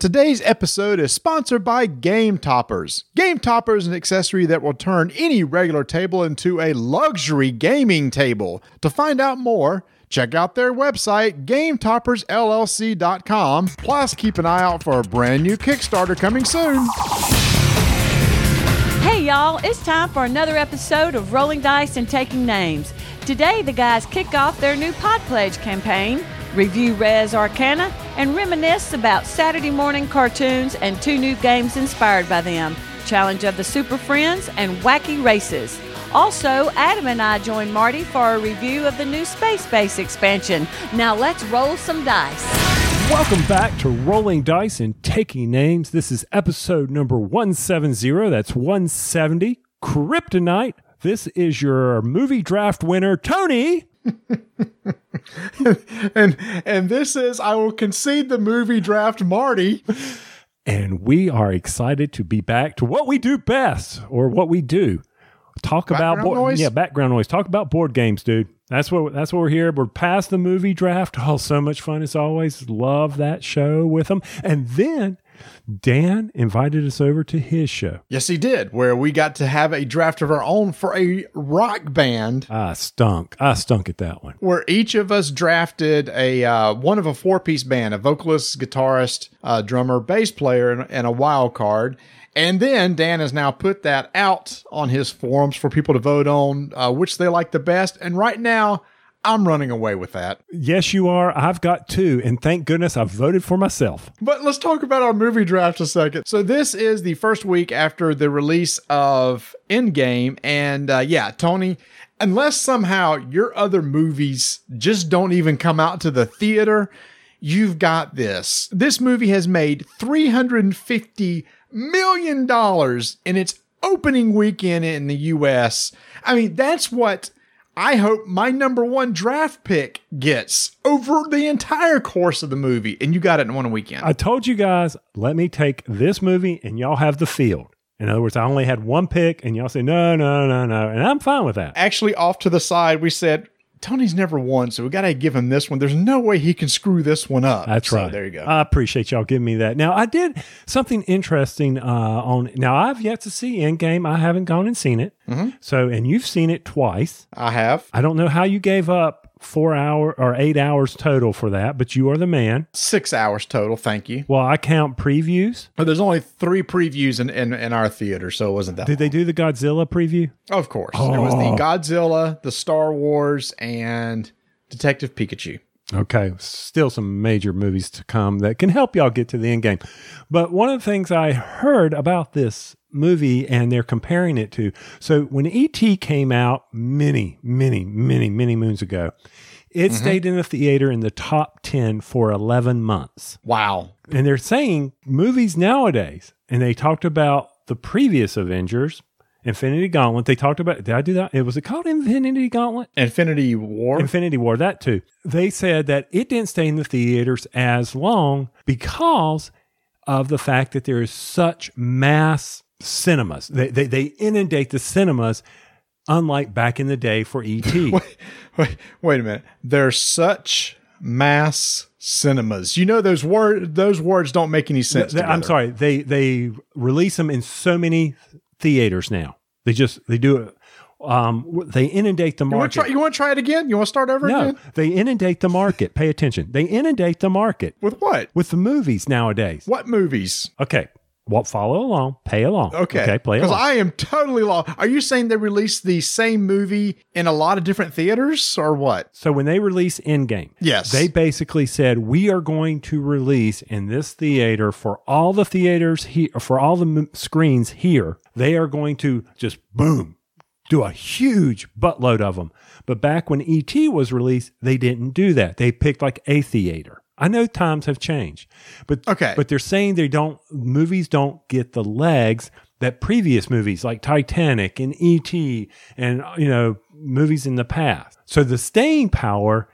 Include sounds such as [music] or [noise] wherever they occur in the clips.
Today's episode is sponsored by Game Toppers. Game Toppers is an accessory that will turn any regular table into a luxury gaming table. To find out more, check out their website, GameToppersLLC.com. Plus, keep an eye out for a brand new Kickstarter coming soon. Hey y'all, it's time for another episode of Rolling Dice and Taking Names. Today, the guys kick off their new Pod Pledge campaign, review Res Arcana, and reminisce about Saturday morning cartoons and two new games inspired by them Challenge of the Super Friends and Wacky Races. Also, Adam and I join Marty for a review of the new Space Base expansion. Now let's roll some dice. Welcome back to Rolling Dice and Taking Names. This is episode number 170. That's 170. Kryptonite. This is your movie draft winner, Tony. [laughs] and and this is I will concede the movie draft Marty. And we are excited to be back to what we do best or what we do. Talk about board, noise? yeah, background noise. Talk about board games, dude. That's what that's what we're here. We're past the movie draft. Oh, so much fun as always. Love that show with them. And then Dan invited us over to his show. Yes, he did, where we got to have a draft of our own for a rock band I stunk. I stunk at that one. where each of us drafted a uh, one of a four piece band, a vocalist, guitarist, uh, drummer, bass player, and, and a wild card. And then Dan has now put that out on his forums for people to vote on uh, which they like the best. And right now, I'm running away with that. Yes, you are. I've got two, and thank goodness I voted for myself. But let's talk about our movie draft a second. So this is the first week after the release of Endgame, and uh, yeah, Tony. Unless somehow your other movies just don't even come out to the theater, you've got this. This movie has made three hundred and fifty million dollars in its opening weekend in the U.S. I mean, that's what. I hope my number one draft pick gets over the entire course of the movie, and you got it in one weekend. I told you guys, let me take this movie and y'all have the field. In other words, I only had one pick, and y'all say, no, no, no, no. And I'm fine with that. Actually, off to the side, we said Tony's never won, so we got to give him this one. There's no way he can screw this one up. That's So right. There you go. I appreciate y'all giving me that. Now, I did something interesting uh, on. Now, I've yet to see Endgame. I haven't gone and seen it. Mm-hmm. So, and you've seen it twice. I have I don't know how you gave up four hour or eight hours total for that, but you are the man. six hours total. Thank you. Well, I count previews. But there's only three previews in, in, in our theater, so it wasn't that. Did they do the Godzilla preview? Of course, there was Oh. the Godzilla, the Star Wars, and Detective Pikachu. Okay, still some major movies to come that can help y'all get to the end game. But one of the things I heard about this movie and they're comparing it to so when E.T. came out many, many, many, many moons ago, it mm-hmm. stayed in the theater in the top 10 for 11 months. Wow. And they're saying movies nowadays, and they talked about the previous Avengers, Infinity Gauntlet. They talked about, did I do that? It was it called Infinity Gauntlet? Infinity War. Infinity War, that too. They said that it didn't stay in the theaters as long because of the fact that there is such mass cinemas. They, they, they inundate the cinemas, unlike back in the day for ET. [laughs] wait, wait a minute. There's such mass cinemas. You know those word those words don't make any sense. They- I'm sorry. They they release them in so many theaters now. They just they do it. Um, they inundate the You want market. try? You want to try it again? You want to start over no, again? they inundate the market. Pay attention. They inundate the market With what? with the movies nowadays. What movies? Okay. Well, follow along, pay along. Okay. Okay, play along. Because. I am totally lost. Are you saying they released the same movie in a lot of different theaters or what? so when they release Endgame, Yes. they basically said we are going to release in this theater for all the theaters here, for all the m- screens here. They are going to just boom, do a huge buttload of them. But back when ET was released, they didn't do that. They picked like a theater. I know times have changed, but Okay. but they're saying they don't movies don't get the legs that previous movies like Titanic and ET and you know movies in the past. So the staying power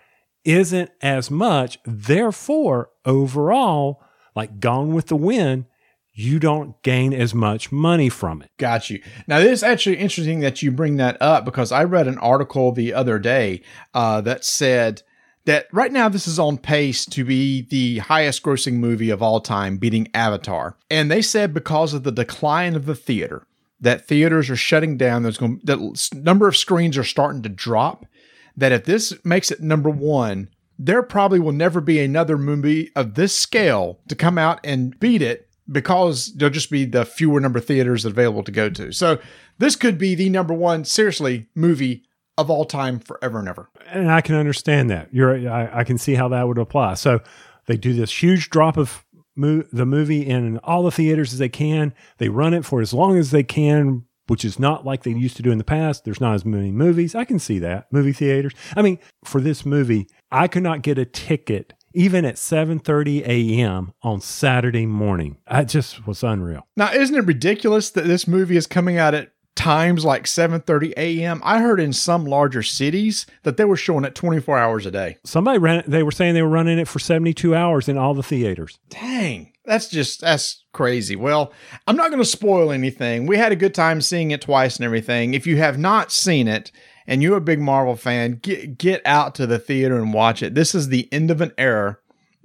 isn't as much. Therefore, overall, like Gone with the Wind, you don't gain as much money from it. Got you. Now, it is actually interesting that you bring that up because I read an article the other day uh, that said that right now this is on pace to be the highest grossing movie of all time, beating Avatar. And they said because of the decline of the theater, that theaters are shutting down, there's going that number of screens are starting to drop. That if this makes it number one, there probably will never be another movie of this scale to come out and beat it because there'll just be the fewer number of theaters available to go to. So this could be the number one, seriously, movie of all time forever and ever. And I can understand that. You're, I, I can see how that would apply. So they do this huge drop of mo- the movie in all the theaters as they can. They run it for as long as they can, which is not like they used to do in the past. There's not as many movies. I can see that movie theaters. I mean, for this movie, I could not get a ticket even at 7:30 a.m. on Saturday morning. I just was unreal. Now, isn't it ridiculous that this movie is coming out at times like 7:30 a.m. I heard in some larger cities that they were showing it 24 hours a day. Somebody ran they were saying they were running it for 72 hours in all the theaters. Dang. That's just that's crazy. Well, I'm not going to spoil anything. We had a good time seeing it twice and everything. If you have not seen it and you're a big Marvel fan, get get out to the theater and watch it. This is the end of an era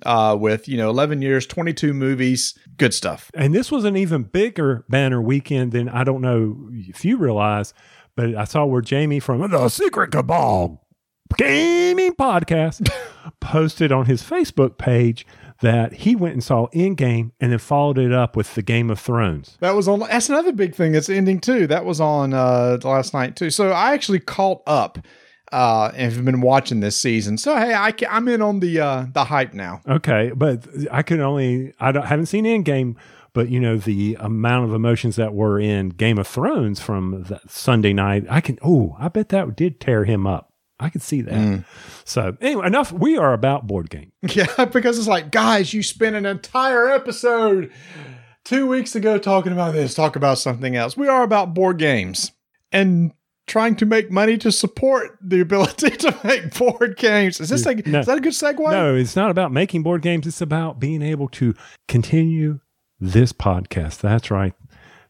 uh, with you know 11 years 22 movies good stuff. And this was an even bigger banner weekend than I don't know if you realize, but I saw where Jamie from the Secret Cabal Gaming Podcast [laughs] posted on his Facebook page that he went and saw Endgame and then followed it up with the Game of Thrones. that was on that's another big thing that's ending too. That was on uh last night too. So i actually caught up uh and have been watching this season so hey I i'm in on the uh the hype now Okay, but I could only I don't, haven't seen Endgame, but you know the amount of emotions that were in Game of Thrones from that Sunday night. I can oh, I bet that did tear him up. I could see that. So anyway, enough. We are about board game. [laughs] Yeah, because it's like, guys, you spent an entire episode two weeks ago talking about this. Talk about something else. We are about board games and trying to make money to support the ability [laughs] to make board games. Is this like, No. is that a good segue? No, it's not about making board games. It's about being able to continue this podcast. That's right.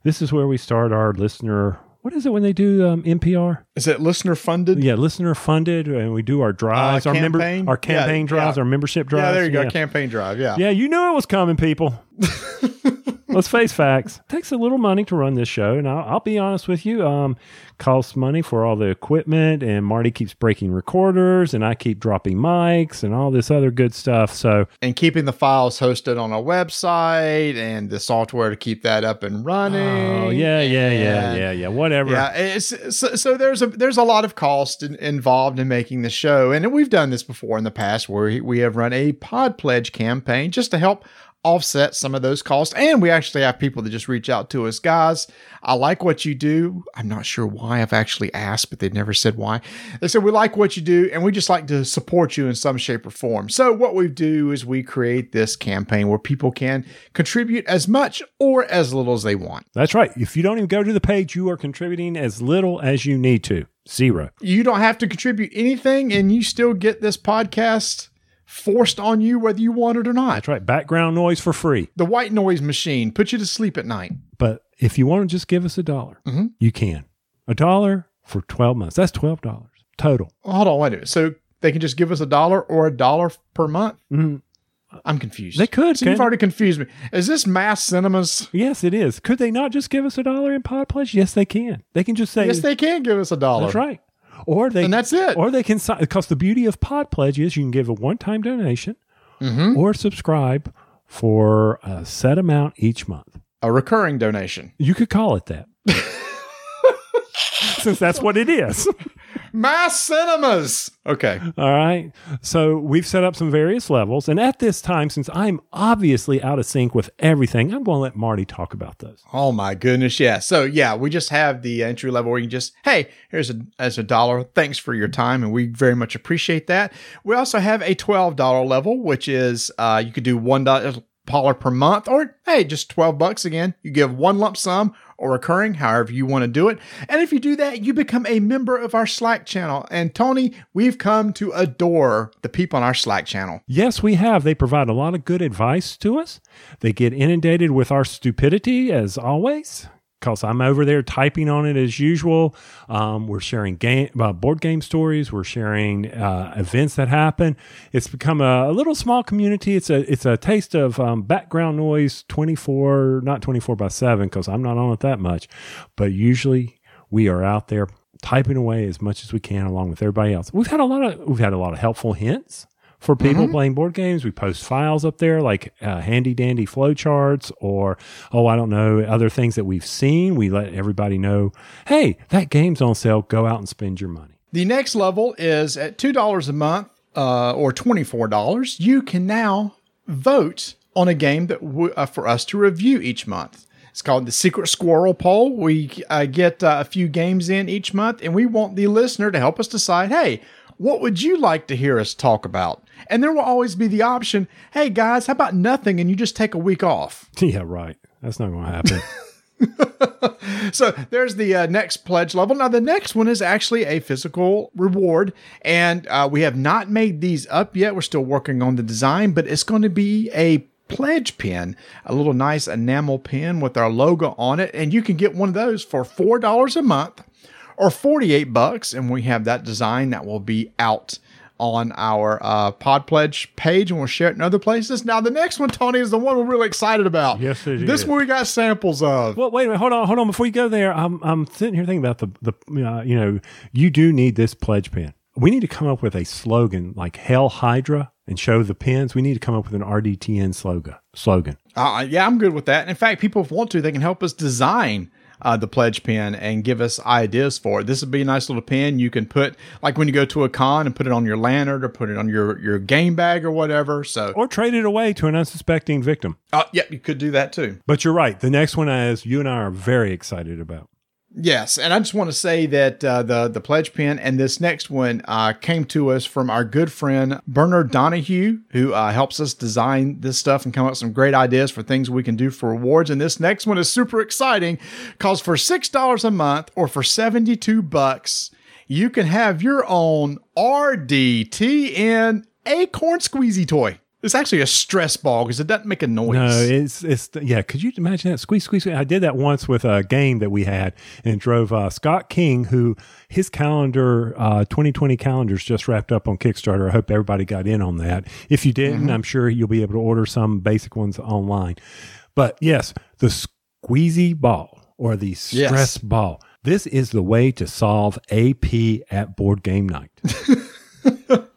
This is where we start our listener. What is it when they do um, NPR? Is it listener funded? Yeah, listener funded, and we do our drives, our member, Uh, campaign? our campaign Yeah, drives, yeah. our membership drives. Yeah, there you go. Campaign drive. Yeah. Yeah, you knew it was coming, people. [laughs] Let's face facts. It takes a little money to run this show, and I'll, I'll be honest with you. Um, costs money for all the equipment, and Marty keeps breaking recorders, and I keep dropping mics, and all this other good stuff. So And keeping the files hosted on a website and the software to keep that up and running. Oh yeah, yeah, yeah, yeah, yeah. Whatever. Yeah, it's, so, so there's a there's a lot of cost in, involved in making the show, and we've done this before in the past where we have run a pod pledge campaign just to help offset some of those costs. And we actually have people that just reach out to us, guys. I like what you do. I'm not sure why I've actually asked, but they've never said why. They said we like what you do, and we just like to support you in some shape or form. So what we do is we create this campaign where people can contribute as much or as little as they want. That's right. If you don't even go to the page, you are contributing as little as you need to. Zero. you don't have to contribute anything and you still get this podcast forced on you whether you want it or not. That's right. Background noise for free. The white noise machine put you to sleep at night. But if you want to just give us a dollar, you can. A dollar for 12 months. That's $12 total. Hold on, wait a minute. So they can just give us a dollar or a dollar per month? Mhm. I'm confused. They could, So you've already confused me. Is this mass cinemas? Yes, it is. Could they not just give us a dollar in pod pledge? Yes, they can. They can just say, Yes, they can give us a dollar. That's right. Or they And that's it. Or they can sign because the beauty of Pod Pledge is you can give a one-time donation Mm-hmm. or subscribe for a set amount each month. A recurring donation. You could call it that. [laughs] Since that's what it is. [laughs] Mass cinemas. Okay. All right. So we've set up some various levels. And at this time, since I'm obviously out of sync with everything, I'm going to let Marty talk about those. Oh, my goodness. Yeah. So, yeah, we just have the entry level where you just, hey, here's a, as a dollar. Thanks for your time. And we very much appreciate that. We also have a $12 level, which is uh, you could do $1. Dollar per month, or hey, just 12 bucks again. You give one lump sum or recurring, however you want to do it. And if you do that, you become a member of our Slack channel. And Tony, we've come to adore the people on our Slack channel. Yes, we have. They provide a lot of good advice to us. They get inundated with our stupidity as always because I'm over there typing on it as usual. Um, we're sharing game, uh, board game stories. We're sharing uh, events that happen. It's become a, a, little small community. It's a it's a taste of um, background noise, twenty four, not twenty four by seven, because I'm not on it that much, but usually we are out there typing away as much as we can along with everybody else. We've had a lot of we've had a lot of helpful hints for people mm-hmm. playing board games. We post files up there like uh, handy dandy flowcharts or, oh, I don't know, other things that we've seen. We let everybody know, hey, that game's on sale. Go out and spend your money. The next level is at $2 a month uh, or $24. You can now vote on a game that w- uh, for us to review each month. It's called the Secret Squirrel Poll. We uh, get uh, a few games in each month, and we want the listener to help us decide hey, what would you like to hear us talk about? And there will always be the option, hey guys, how about nothing and you just take a week off? [laughs] Yeah, right. That's not going to happen. [laughs] so there's the uh, next pledge level. Now, the next one is actually a physical reward, and uh, we have not made these up yet. We're still working on the design, but it's going to be a pledge pin, a little nice enamel pin with our logo on it, and you can get one of those for $4 a month or 48 bucks, and we have that design that will be out on our uh, Pod Pledge page, and we'll share it in other places. Now, the next one, Tony, is the one we're really excited about. Yes, it this is. one we got samples of. Well, wait a minute, hold on, hold on. Before you go there, I'm I'm sitting here thinking about the the uh, you know you do need this pledge pen. We need to come up with a slogan like "Hail Hydra" and show the pins. We need to come up with an RDTN slogan. Slogan. Uh, yeah, I'm good with that. In fact, people if want to, they can help us design uh, the pledge pin and give us ideas for it. This would be a nice little pin you can put, like when you go to a con and put it on your lanyard or put it on your, your game bag or whatever. So or trade it away to an unsuspecting victim. Uh, yeah, you could do that too. But you're right. The next one, as you and I are very excited about. Yes, and I just want to say that uh, the the pledge pin and this next one uh, came to us from our good friend Bernard Donahue, who uh, helps us design this stuff and come up with some great ideas for things we can do for rewards. And this next one is super exciting, because for six dollars a month or for seventy two bucks, you can have your own RDTN Acorn Squeezy toy. It's actually a stress ball because it doesn't make a noise. No, it's it's yeah. Could you imagine that squeeze squeeze? squeeze? I did that once with a game that we had and it drove uh, Scott King, who his calendar uh, 2020 calendars just wrapped up on Kickstarter. I hope everybody got in on that. If you didn't, mm-hmm. I'm sure you'll be able to order some basic ones online. But yes, the squeezy ball or the stress yes. ball. This is the way to solve AP at board game night. [laughs]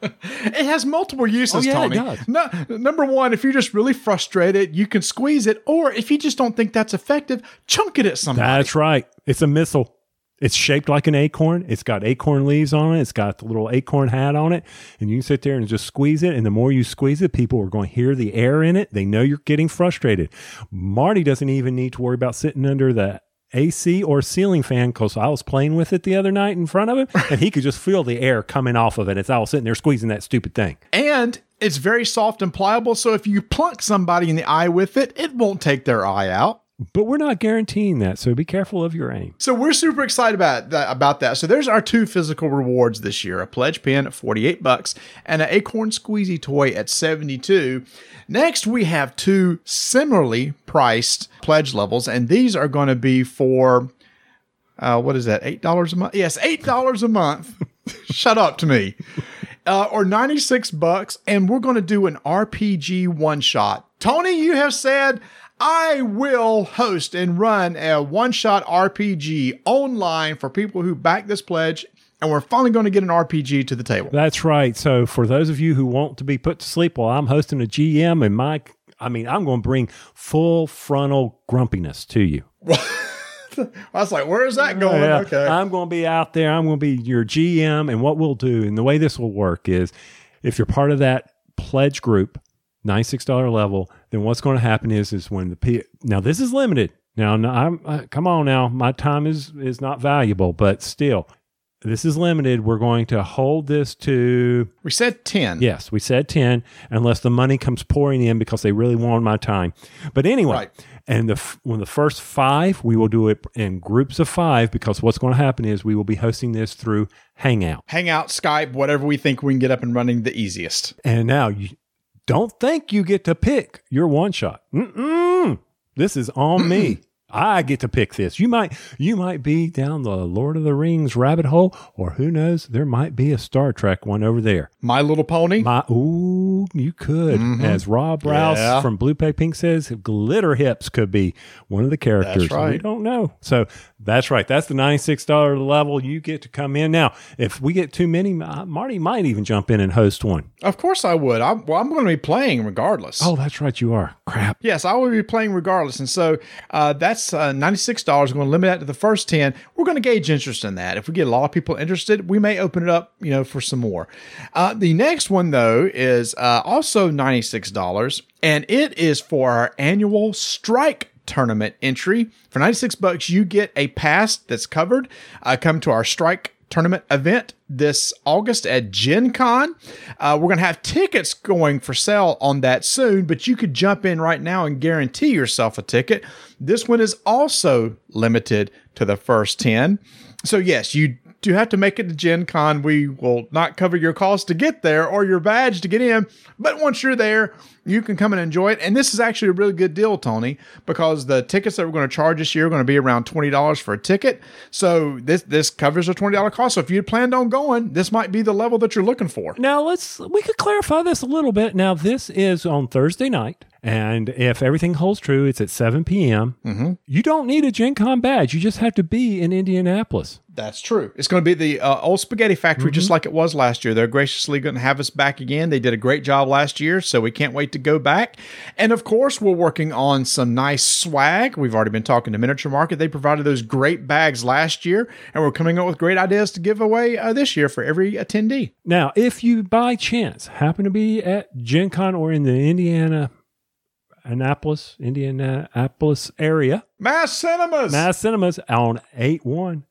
[laughs] it has multiple uses, oh, yeah, Tony. It does. No, number one, if you're just really frustrated, you can squeeze it, or if you just don't think that's effective, chunk it at somebody. That's right. It's a missile. It's shaped like an acorn. It's got acorn leaves on it. It's got the little acorn hat on it. And you can sit there and just squeeze it. And the more you squeeze it, people are going to hear the air in it. They know you're getting frustrated. Marty doesn't even need to worry about sitting under the AC or ceiling fan because I was playing with it the other night in front of him and he could just feel the air coming off of it as I was sitting there squeezing that stupid thing. And it's very soft and pliable. So if you plunk somebody in the eye with it, it won't take their eye out. But we're not guaranteeing that, so be careful of your aim. So we're super excited about that. About that. So there's our two physical rewards this year: a pledge pin at 48 bucks and an acorn squeezy toy at 72. Next, we have two similarly priced pledge levels, and these are going to be for uh, what is that? Eight dollars a month? Yes, eight dollars a month. [laughs] Shut up to me. Uh, or 96 bucks, and we're going to do an RPG one shot. Tony, you have said I will host and run a one shot RPG online for people who back this pledge. And we're finally going to get an RPG to the table. That's right. So, for those of you who want to be put to sleep while I'm hosting a GM and Mike, I mean, I'm going to bring full frontal grumpiness to you. [laughs] I was like, where is that going? Yeah, okay. I'm going to be out there. I'm going to be your GM. And what we'll do, and the way this will work is if you're part of that pledge group, $96 level, then what's going to happen is is when the P now this is limited. Now, I'm uh, come on now, my time is is not valuable, but still, this is limited. We're going to hold this to. We said 10. Yes, we said 10, unless the money comes pouring in because they really want my time. But anyway, right. and the when the first five, we will do it in groups of five because what's going to happen is we will be hosting this through Hangout. Hangout, Skype, whatever we think we can get up and running the easiest. And now you, don't think you get to pick your one shot. Mm-mm. This is on me. [clears throat] I get to pick this. You might you might be down the Lord of the Rings rabbit hole, or who knows, there might be a Star Trek one over there. My Little Pony. My ooh, you could. As Rob Rouse Mm-hmm. Yeah. from Blue Peg Pink says, glitter hips could be one of the characters. That's right. We don't know. So that's right. That's the $96 level. You get to come in. Now, if we get too many, Marty might even jump in and host one. Of course I would. I'm, well, I'm going to be playing regardless. Oh, that's right. You are. Crap. Yes, I will be playing regardless. And so uh, that's uh, $96. We're going to limit that to the first 10. We're going to gauge interest in that. If we get a lot of people interested, we may open it up, you know, for some more. Uh, the next one, though, is uh, also $96, and it is for our annual strike tournament entry. For 96 bucks, you get a pass that's covered. Uh, come to our strike tournament event this August at Gen Con. Uh, we're going to have tickets going for sale on that soon, but you could jump in right now and guarantee yourself a ticket. This one is also limited to the first 10. So, yes, you do have to make it to Gen Con. We will not cover your cost to get there or your badge to get in, but once you're there, you can come and enjoy it. And this is actually a really good deal, Tony, because the tickets that we're going to charge this year are going to be around twenty dollars for a ticket. So this this covers a twenty dollar cost. So if you planned on going, this might be the level that you're looking for. Now let's we could clarify this a little bit. Now this is on Thursday night, and if everything holds true, it's at 7 p.m. Mm-hmm. You don't need a Gen Con badge. You just have to be in Indianapolis. That's true. It's going to be the uh, old spaghetti factory, just like it was last year. They're graciously going to have us back again. They did a great job last year, so we can't wait to go back. And of course, we're working on some nice swag. We've already been talking to Miniature Market. They provided those great bags last year, and we're coming up with great ideas to give away uh, this year for every attendee. Now, if you by chance happen to be at Gen Con or in the Indiana Annapolis, Indianapolis area, Mass Cinemas. Mass Cinemas on 8 1,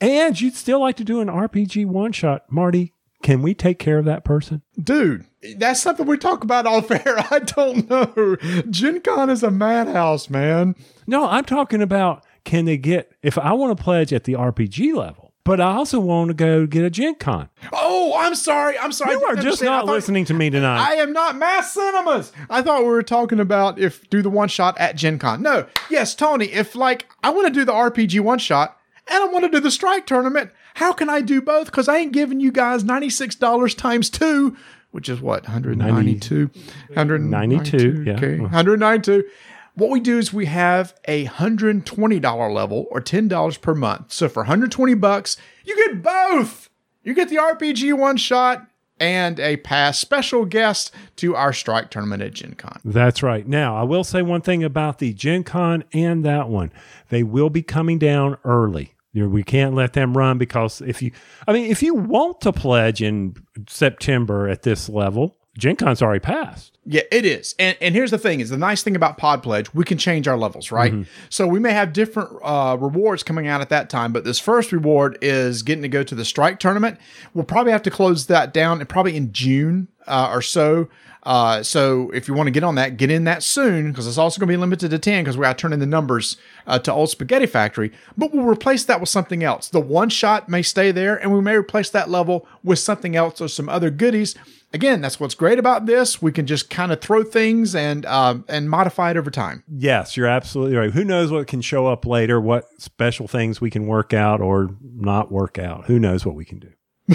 and you'd still like to do an RPG one shot, Marty, can we take care of that person? Dude, that's something we talk about off air. [laughs] I don't know. Gen Con is a madhouse, man. No, I'm talking about can they get, if I want to pledge at the RPG level, but I also want to go get a Gen Con. Oh, I'm sorry. I'm sorry. You are just understand. Not thought- listening to me tonight. I am not mass cinemas. I thought we were talking about if do the one shot at Gen Con. No, yes, Tony. If like I want to do the RPG one shot and I want to do the strike tournament, how can I do both? Because I ain't giving you guys ninety six dollars times two, which is what 192, 92, yeah. okay, 192. What we do is we have a hundred twenty dollar level or ten dollars per month. So for 120 bucks, you get both. You get the RPG one shot and a pass special guest to our strike tournament at Gen Con. That's right. Now, I will say one thing about the Gen Con and that one. They will be coming down early. We can't let them run because if you, I mean, if you want to pledge in September at this level, Gen Con's already passed. Yeah, it is. And and here's the thing: is the nice thing about Pod Pledge, we can change our levels, right? So we may have different uh, rewards coming out at that time, but this first reward is getting to go to the strike tournament. We'll probably have to close that down, and probably in June uh, or so. Uh, so if you want to get on that, get in that soon because it's also going to be limited to 10 because we got to turn in the numbers uh, to Old Spaghetti Factory. But we'll replace that with something else. The one shot may stay there and we may replace that level with something else or some other goodies. Again, that's what's great about this. We can just kind of throw things and uh, and modify it over time. Yes, you're absolutely right. Who knows what can show up later? What special things we can work out or not work out? Who knows what we can do? [laughs]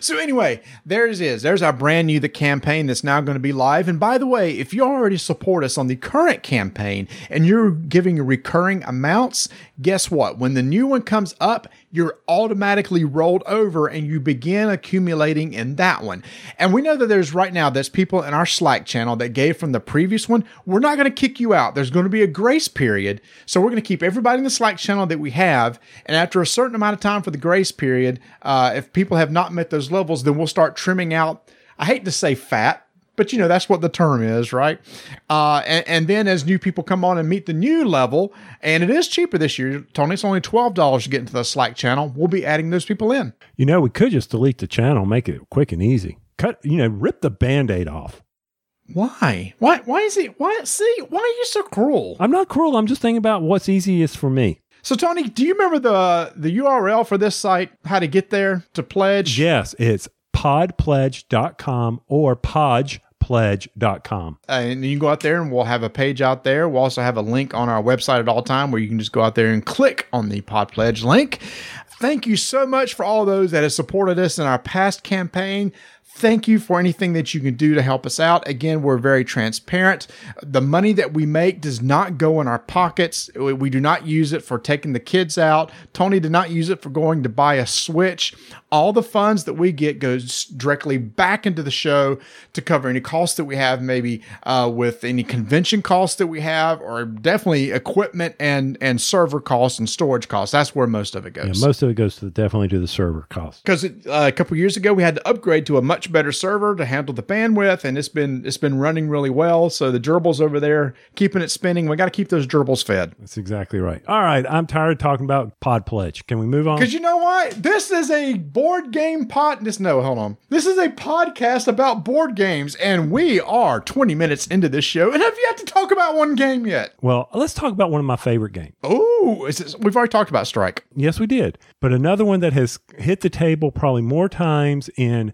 So anyway, there it is. There's our brand new the campaign that's now going to be live. And by the way, if you already support us on the current campaign and you're giving recurring amounts, guess what? When the new one comes up, you're automatically rolled over and you begin accumulating in that one. And we know that there's right now there's people in our Slack channel that gave from the previous one. We're not going to kick you out. There's going to be a grace period. So we're going to keep everybody in the Slack channel that we have. And after a certain amount of time for the grace period, uh, if people have not met those levels, then we'll start trimming out. I hate to say fat, but you know that's what the term is, right? Uh, and, and then as new people come on and meet the new level, and it is cheaper this year, Tony. It's only twelve dollars to get into the Slack channel. We'll be adding those people in. You know, we could just delete the channel, make it quick and easy. Cut, you know, rip the band aid off. Why? Why? Why is it? Why? See, why are you so cruel? I'm not cruel. I'm just thinking about what's easiest for me. So, Tony, do you remember the the URL for this site? How to get there to pledge? Yes, it's podpledge.com or podge podpledge.com. Uh, and you can go out there and we'll have a page out there. We'll also have a link on our website at all time where you can just go out there and click on the Pod Pledge link. Thank you so much for all those that have supported us in our past campaign. Thank you for anything that you can do to help us out. Again, we're very transparent. The money that we make does not go in our pockets. We we do not use it for taking the kids out. Tony did not use it for going to buy a Switch. All the funds that we get goes directly back into the show to cover any costs that we have, maybe uh, with any convention costs that we have, or definitely equipment and and server costs and storage costs. That's where most of it goes. Yeah, Most of it goes to definitely to the server cost. because uh, a couple years ago we had to upgrade to a much better server to handle the bandwidth, and it's been it's been running really well. So the gerbils over there keeping it spinning. We got to keep those gerbils fed. That's exactly right. All right, I'm tired of talking about Pod Pledge. Can we move on? Because you know what? This is a board game pod. This no, hold on. This is a podcast about board games, and we are 20 minutes into this show, and have yet to talk about one game yet. Well, let's talk about one of my favorite games. Oh, we've already talked about Strike. Yes, we did. But another one that has hit the table probably more times in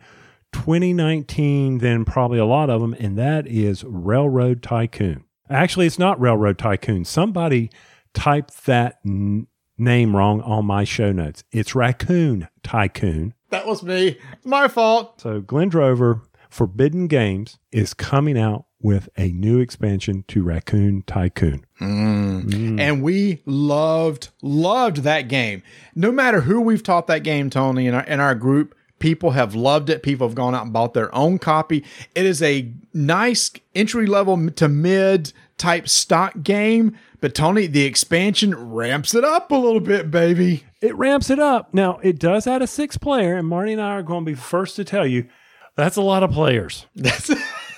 2019 than probably a lot of them, and that is Railroad Tycoon. Actually, it's not Railroad Tycoon. Somebody typed that n- name wrong on my show notes. It's Raccoon Tycoon. That was me. My fault. So Glenn Drover, Forbidden Games, is coming out with a new expansion to Raccoon Tycoon. Hmm. Hmm. and we loved loved that game. No matter who we've taught that game, Tony, in our in our group, people have loved it. People have gone out and bought their own copy. It is a nice entry level to mid type stock game, but Tony, the expansion ramps it up a little bit, baby. It ramps it up. Now, it does add a six player, and Marty and I are going to be first to tell you that's a lot of players. [laughs] That's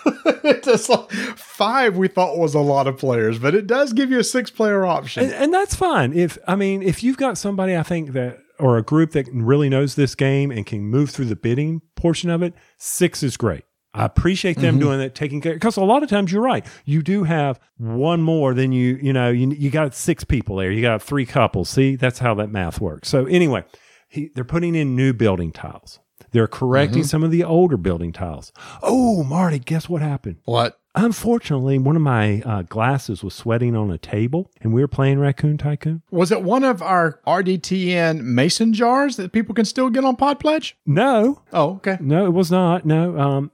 it's like five we thought was a lot of players, but it does give you a six player option. And, and that's fine. If I mean, if you've got somebody I think that or a group that really knows this game and can move through the bidding portion of it, six is great. I appreciate them mm-hmm. doing that, taking care. Because a lot of times you're right. You do have one more than you, you know, you, you got six people there. You got three couples. See, that's how that math works. So anyway, he, they're putting in new building tiles. They're correcting mm-hmm. some of the older building tiles. Oh, Marty, guess what happened? What? Unfortunately, one of my uh, glasses was sweating on a table, and we were playing Raccoon Tycoon. Was it one of our RDTN mason jars that people can still get on Pod Pledge? No, Oh, okay. no, it was not. No, um,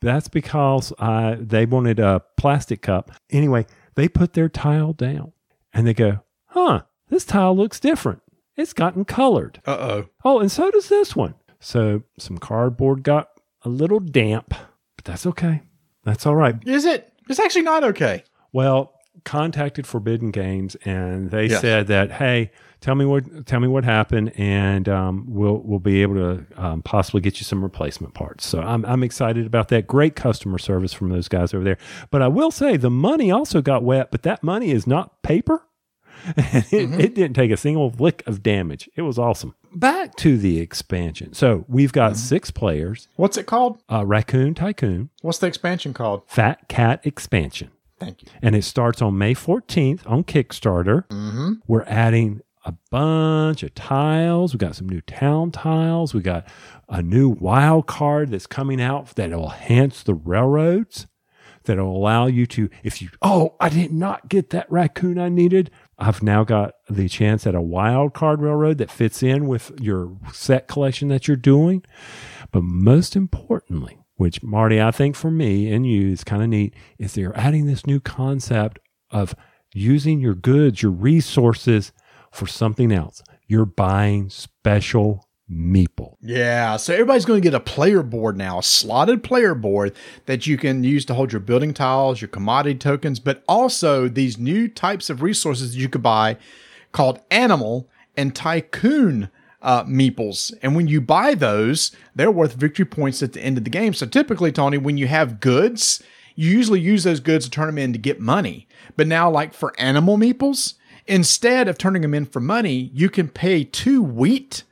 that's because uh, they wanted a plastic cup. Anyway, they put their tile down, and they go, "Huh, this tile looks different. It's gotten colored. Uh oh. Oh, and so does this one." So some cardboard got a little damp, but that's okay. That's all right. Is it? It's actually not okay. Well, contacted Forbidden Games, and they Yes. said that, hey, tell me what tell me what happened, and um, we'll we'll be able to um, possibly get you some replacement parts. So I'm I'm excited about that. Great customer service from those guys over there. But I will say the money also got wet, but that money is not paper. [laughs] it, mm-hmm. it didn't take a single lick of damage. It was awesome. Back to the expansion. So we've got mm-hmm. six players: What's it called? uh, Raccoon Tycoon, What's the expansion called? Fat Cat Expansion Thank you. and it starts on May 14th on Kickstarter. Mm-hmm. We're adding a bunch of tiles. We got some new town tiles. We got a new wild card that's coming out that will enhance the railroads. That'll allow you to, if you, oh, I did not get that raccoon I needed. I've now got the chance at a wild card railroad that fits in with your set collection that you're doing. But most importantly, which Marty, I think for me and you is kind of neat, is they're adding this new concept of using your goods, your resources for something else. You're buying special meeple. Yeah, so everybody's going to get a player board now, a slotted player board that you can use to hold your building tiles, your commodity tokens, but also these new types of resources that you could buy called animal and tycoon uh, meeples. And when you buy those, they're worth victory points at the end of the game. So typically, Tony, when you have goods, you usually use those goods to turn them in to get money. But now, like for animal meeples, instead of turning them in for money, you can pay two wheat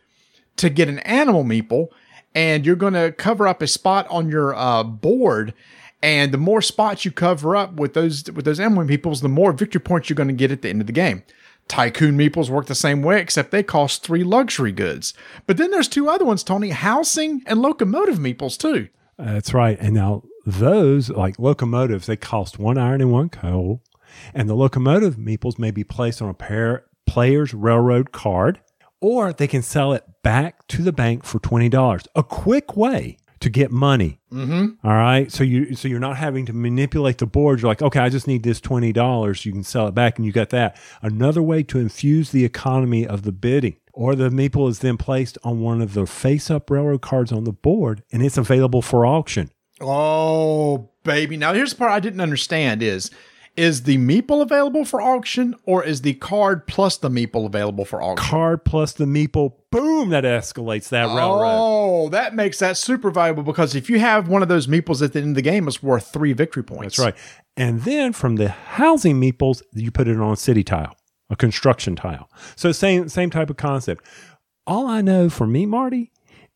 to get an animal meeple, and you're going to cover up a spot on your uh, board. And the more spots you cover up with those with those animal meeples, the more victory points you're going to get at the end of the game. Tycoon meeples work the same way, except they cost three luxury goods. But then there's two other ones, Tony: housing and locomotive meeples too. That's right. And now those, like locomotives, they cost one iron and one coal. And the locomotive meeples may be placed on a pair, player's railroad card, or they can sell it back to the bank for $20. A quick way to get money. Mm-hmm. All right. So you so you're not having to manipulate the board. You're like, okay, I just need this twenty dollars. You can sell it back and you got that. Another way to infuse the economy of the bidding. Or the meeple is then placed on one of the face up railroad cards on the board and it's available for auction. Oh, baby. Now here's the part I didn't understand is is the meeple available for auction or is the card plus the meeple available for auction? Card plus the meeple, boom, that escalates that railroad. Oh, that makes that super valuable because if you have one of those meeples at the end of the game, it's worth three victory points. That's right. And then from the housing meeples, you put it on a city tile, a construction tile. So same same type of concept. All I know for me, Marty,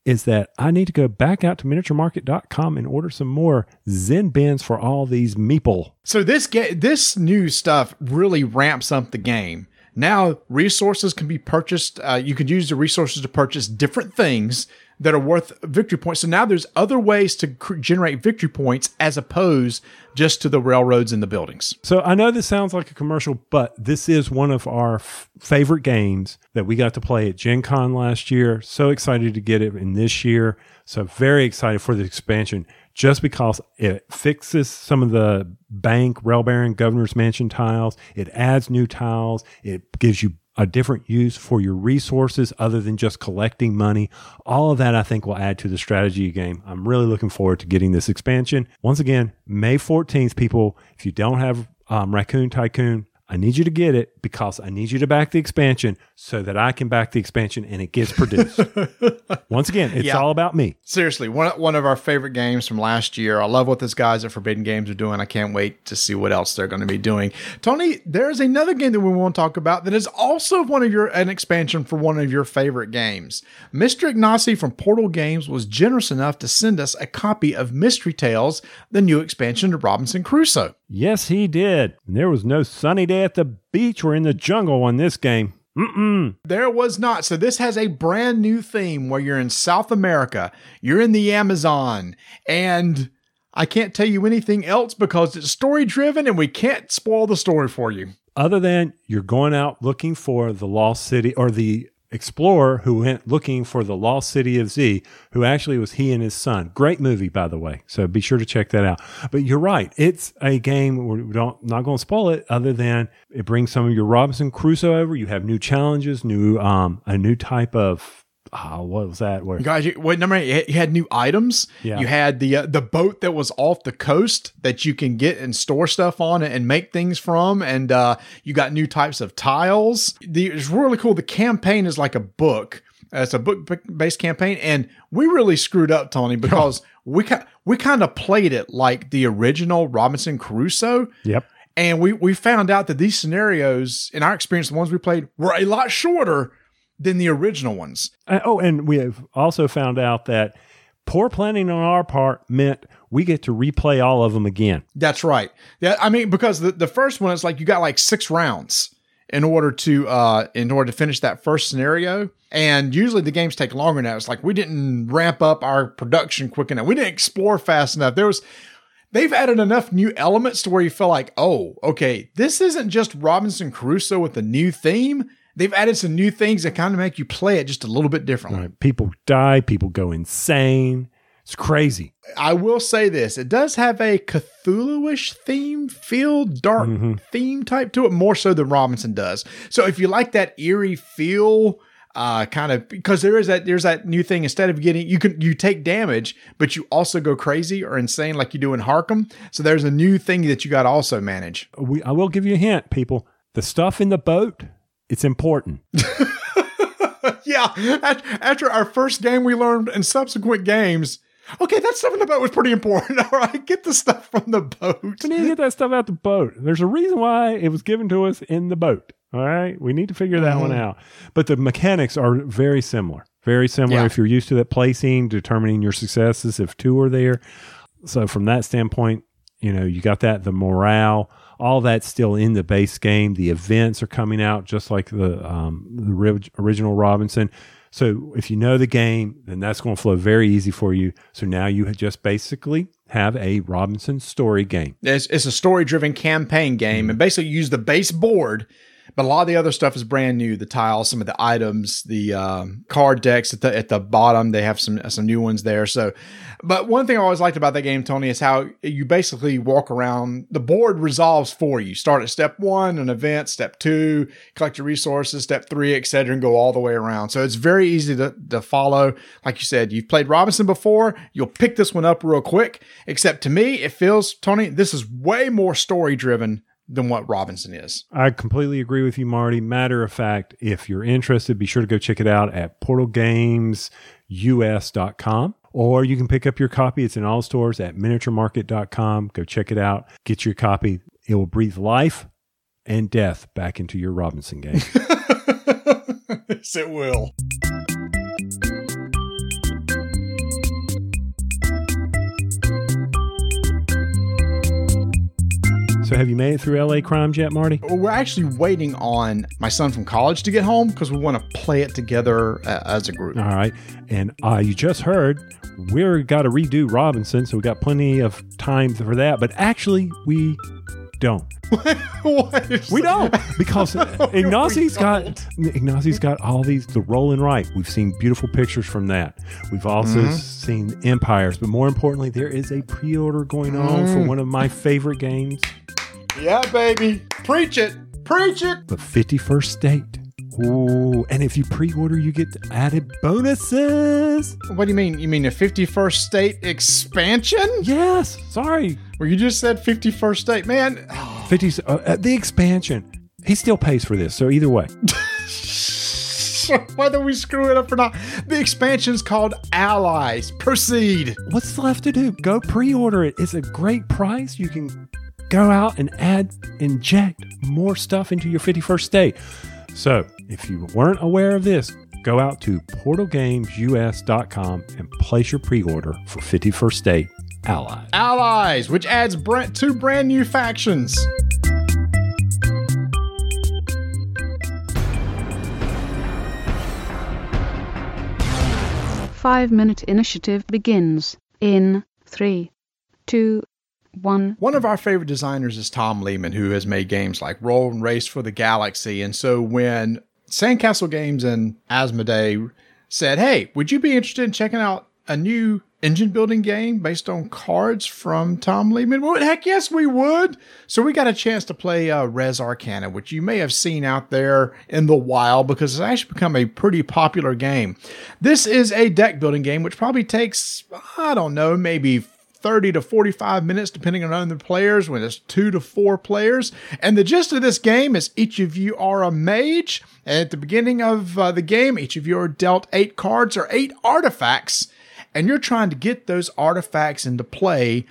is that I need to go back out to miniaturemarket.com and order some more Zen bins for all these meeple. So this ga- this new stuff really ramps up the game. Now resources can be purchased. Uh, you could use the resources to purchase different things that are worth victory points. So now there's other ways to cr- generate victory points as opposed just to the railroads and the buildings. So I know this sounds like a commercial, but this is one of our f- favorite games that we got to play at Gen Con last year. So excited to get it in this year. So very excited for the expansion just because it fixes some of the bank, rail baron, governor's mansion tiles. It adds new tiles. It gives you a different use for your resources other than just collecting money. All of that I think will add to the strategy game. I'm really looking forward to getting this expansion. Once again, May 14th, people, if you don't have um, Raccoon Tycoon, I need you to get it because I need you to back the expansion so that I can back the expansion and it gets produced. [laughs] Once again, it's Yeah. all about me. Seriously, one one of our favorite games from last year. I love what these guys at Forbidden Games are doing. I can't wait to see what else they're going to be doing. Tony, there's another game that we want to talk about that is also one of your an expansion for one of your favorite games. Mr. Ignacy from Portal Games was generous enough to send us a copy of Mystery Tales, the new expansion to Robinson Crusoe. Yes, he did. And there was no sunny day at the beach or in the jungle on this game. Mm-mm. There was not. So this has a brand new theme where you're in South America, you're in the Amazon, and I can't tell you anything else because it's story driven and we can't spoil the story for you. Other than you're going out looking for the lost city or the explorer who went looking for the lost city of Z, who actually was he and his son. Great movie, by the way. So be sure to check that out. But you're right. It's a game. We don't not going to spoil it. Other than it brings some of your Robinson Crusoe over. You have new challenges, new um a new type of. Uh, what was that? Where Guys, you, wait, number eight, you had new items. Yeah. You had the uh, the boat that was off the coast that you can get and store stuff on and make things from, and uh, you got new types of tiles. The, it's really cool. The campaign is like a book. Uh, It's a book based campaign, and we really screwed up, Tony, [laughs] because we ki- we kind of played it like the original Robinson Crusoe. Yep. And we, we found out that these scenarios, in our experience, the ones we played, were a lot shorter than the original ones. Uh, oh, and we have also found out that poor planning on our part meant we get to replay all of them again. That's right. Yeah, I mean, because the, the first one is like you got like six rounds in order to uh in order to finish that first scenario. And usually the games take longer now. It's like we didn't ramp up our production quick enough. We didn't explore fast enough. There was they've added enough new elements to where you feel like, oh, okay, this isn't just Robinson Crusoe with a new theme. They've added some new things that kind of make you play it just a little bit differently. Right. People die, people go insane. It's crazy. I will say this: it does have a Cthulhu-ish theme, feel dark theme type to it, more so than Robinson does. So if you like that eerie feel, uh, kind of because there is that there's that new thing. Instead of getting you can you take damage, but you also go crazy or insane like you do in Arkham. So there's a new thing that you got to also manage. We, I will give you a hint, people. The stuff in the boat, it's important. [laughs] yeah, af- after our first game, we learned in subsequent games. Okay, that stuff in the boat was pretty important. [laughs] All right, get the stuff from the boat. We need to get that stuff out the boat. There's a reason why it was given to us in the boat. All right. We need to figure that one mm-hmm. out. But the mechanics are very similar. Very similar Yeah. if you're used to that placing, determining your successes if two are there. So from that standpoint, you know, you got that, the morale, all that's still in the base game. The events are coming out just like the um, the original Robinson. So if you know the game, then that's going to flow very easy for you. So now you just basically have a Robinson story game. It's, it's a story driven campaign game and basically use the base board, but a lot of the other stuff is brand new. The tiles, some of the items, the um, card decks at the at the bottom, they have some some new ones there. So, but one thing I always liked about that game, Tony, is how you basically walk around. The board resolves for you. Start at step one, an event. Step two, collect your resources. Step three, etc., and go all the way around. So it's very easy to, to follow. Like you said, you've played Robinson before. You'll pick this one up real quick. Except to me, it feels Tony. This is way more story driven than what Robinson is. I completely agree with you, Marty. Matter of fact, if you're interested, be sure to go check it out at portalgamesus.com. Or you can pick up your copy. It's in all stores at miniaturemarket.com. Go check it out. Get your copy. It will breathe life and death back into your Robinson game. [laughs] yes, it will. So, have you made it through LA Crimes yet, Marty? We're actually waiting on my son from college to get home because we want to play it together uh, as a group. All right. And uh, you just heard we're got to redo Robinson, so we got plenty of time for that. But actually, we don't. [laughs] We don't because [laughs] Ignacio's We got don't. Ignacio's got all these the rolling right. We've seen beautiful pictures from that. We've also Mm-hmm. seen empires, but more importantly, there is a pre-order going on for Mm. one of my favorite games, Yeah, baby. Preach it. Preach it. the 51st State. Ooh, and if you pre-order, you get added bonuses. What do you mean? You mean a 51st state expansion? Yes, sorry, Where you just said 51st state? Man, [sighs] 50 uh, uh, the expansion. He still pays for this, so either way. [laughs] whether we screw it up or not, the expansion's called Allies. Proceed. What's left to do? Go pre-order it. It's a great price. You can go out and add, inject more stuff into your 51st state. So, if you weren't aware of this, go out to portalgamesus.com and place your pre-order for 51st State Allies. Allies, which adds brand, two brand new factions. Five minute initiative begins in three, two, one. One of our favorite designers is Tom Lehmann, who has made games like Roll and Race for the Galaxy. And so when Sandcastle Games and Asmodee said, Hey, would you be interested in checking out a new engine building game based on cards from Tom Lehmann? Well, heck yes, we would. So we got a chance to play uh, Res Arcana, which you may have seen out there in the wild because it's actually become a pretty popular game. This is a deck building game, which probably takes, I don't know, maybe 30 to 45 minutes, depending on other players, when it's two to four players. And the gist of this game is each of you are a mage. And at the beginning of uh, the game, each of you are dealt eight cards or eight artifacts. And you're trying to get those artifacts into play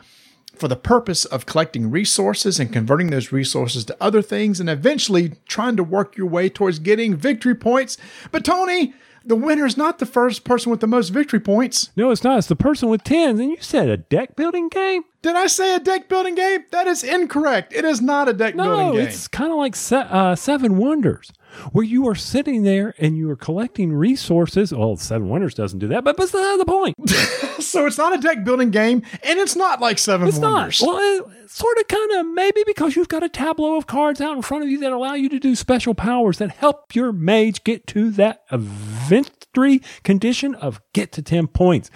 for the purpose of collecting resources and converting those resources to other things and eventually trying to work your way towards getting victory points. But Tony, the winner is not the first person with the most victory points. No, it's not. It's the person with tens. And you said a deck building game? Did I say a deck building game? That is incorrect. It is not a deck No, building game. it's kind of like se- uh, Seven Wonders, where you are sitting there and you are collecting resources. Well, Seven Wonders doesn't do that, but that's the point. [laughs] so it's not a deck building game, and it's not like Seven It's Wonders. not. Well, sort of, kind of, maybe because you've got a tableau of cards out in front of you that allow you to do special powers that help your mage get to that victory condition of get to 10 points.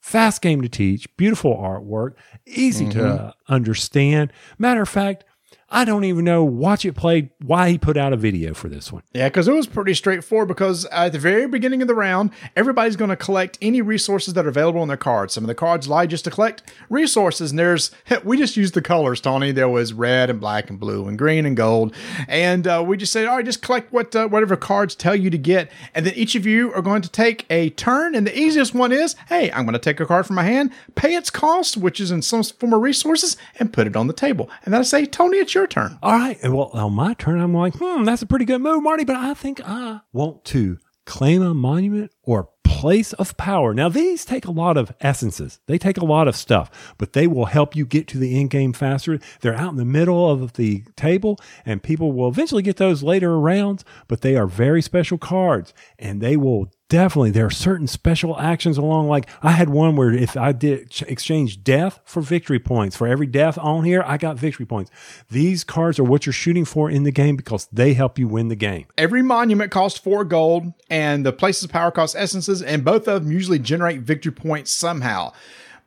Fast game to teach, beautiful artwork, easy to mm-hmm. understand. Matter of fact, I don't even know, watch it play, why he put out a video for this one. Yeah, because it was pretty straightforward. Because at the very beginning of the round, everybody's going to collect any resources that are available on their cards. Some of the cards lie just to collect resources. And there's, [laughs] we just used the colors, Tony. There was red and black and blue and green and gold. And uh, we just said, all right, just collect what uh, whatever cards tell you to get. And then each of you are going to take a turn. And the easiest one is, hey, I'm going to take a card from my hand, pay its cost, which is in some form of resources, and put it on the table. And then I say, Tony, it's your turn. All right. Well, on my turn, I'm like, hmm, that's a pretty good move, Marty, but I think I want to claim a monument or place of power. Now, these take a lot of essences. They take a lot of stuff, but they will help you get to the end game faster. They're out in the middle of the table, and people will eventually get those later rounds, but they are very special cards, and they will definitely there are certain special actions along like i had one where if i did exchange death for victory points for every death on here i got victory points these cards are what you're shooting for in the game because they help you win the game Every monument costs four gold, and the place's of power cost essences, and both of them usually generate victory points somehow.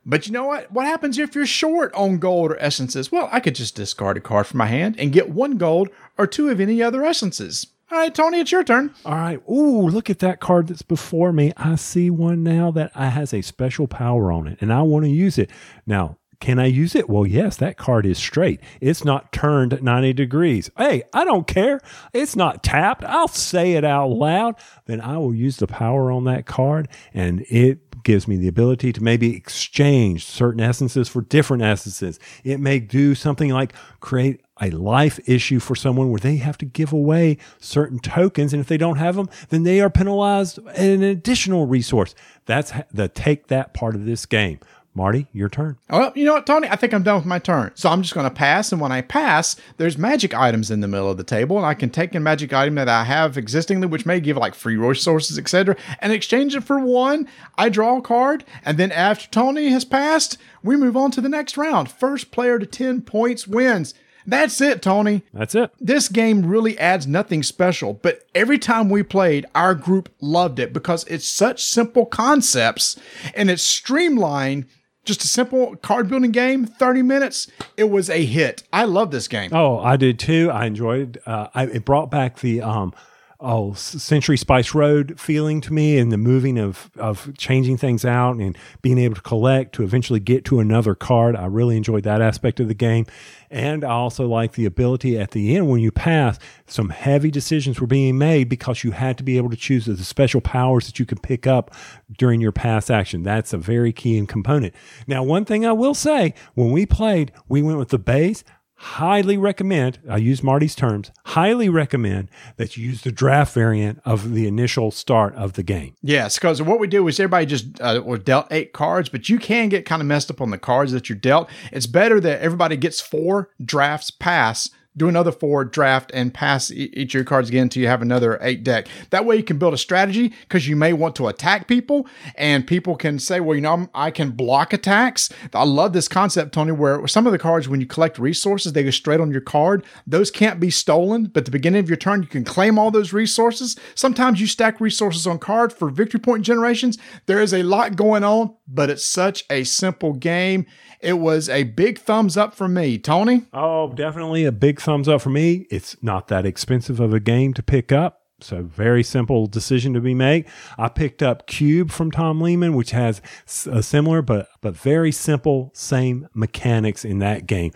But you know what? What happens if you're short on gold or essences? Well, I could just discard a card from my hand and get one gold or two of any other essences. All right, Tony, it's your turn. all right ooh look at that card that's before me i see one now that has a special power on it and i want to use it now can I use it? Well, yes, that card is straight. It's not turned 90 degrees. Hey, I don't care. It's not tapped. I'll say it out loud. Then I will use the power on that card and it gives me the ability to maybe exchange certain essences for different essences. It may do something like create a life issue for someone where they have to give away certain tokens. And if they don't have them, then they are penalized an additional resource. That's the take that part of this game. Marty, your turn. Well, you know what, Tony? I think I'm done with my turn. So I'm just going to pass. And when I pass, there's magic items in the middle of the table. And I can take a magic item that I have existingly, which may give like free resources, etc., and exchange it for one. I draw a card. And then after Tony has passed, we move on to the next round. First player to 10 points wins. That's it, Tony. That's it. This game really adds nothing special, but every time we played, our group loved it because it's such simple concepts and it's streamlined. Just a simple card building game, 30 minutes. It was a hit. I love this game. Oh, I did too. I enjoyed. Uh, I, it brought back the um, oh Century Spice Road feeling to me, and the moving of of changing things out and being able to collect to eventually get to another card. I really enjoyed that aspect of the game, and I also like the ability at the end when you pass. Some heavy decisions were being made because you had to be able to choose the special powers that you could pick up during your pass action. That's a very key component. Now, one thing I will say: when we played, we went with the base highly recommend, I use Marty's terms, highly recommend that you use the draft variant of the initial start of the game. Yes, because what we do is everybody just uh, was dealt eight cards, but you can get kind of messed up on the cards that you're dealt. It's better that everybody gets four drafts pass. Do another four draft and pass each of your cards again until you have another eight deck. That way you can build a strategy because you may want to attack people and people can say, well, you know, I'm- I can block attacks. I love this concept, Tony, where some of the cards, when you collect resources, they go straight on your card. Those can't be stolen, but at the beginning of your turn, you can claim all those resources. Sometimes you stack resources on card for victory point generations. There is a lot going on, but it's such a simple game. It was a big thumbs up for me. Tony? Oh, definitely a big thumbs up for me. It's not that expensive of a game to pick up. So very simple decision to be made. I picked up Cube from Tom Lehmann, which has a similar but but very simple same mechanics in that game.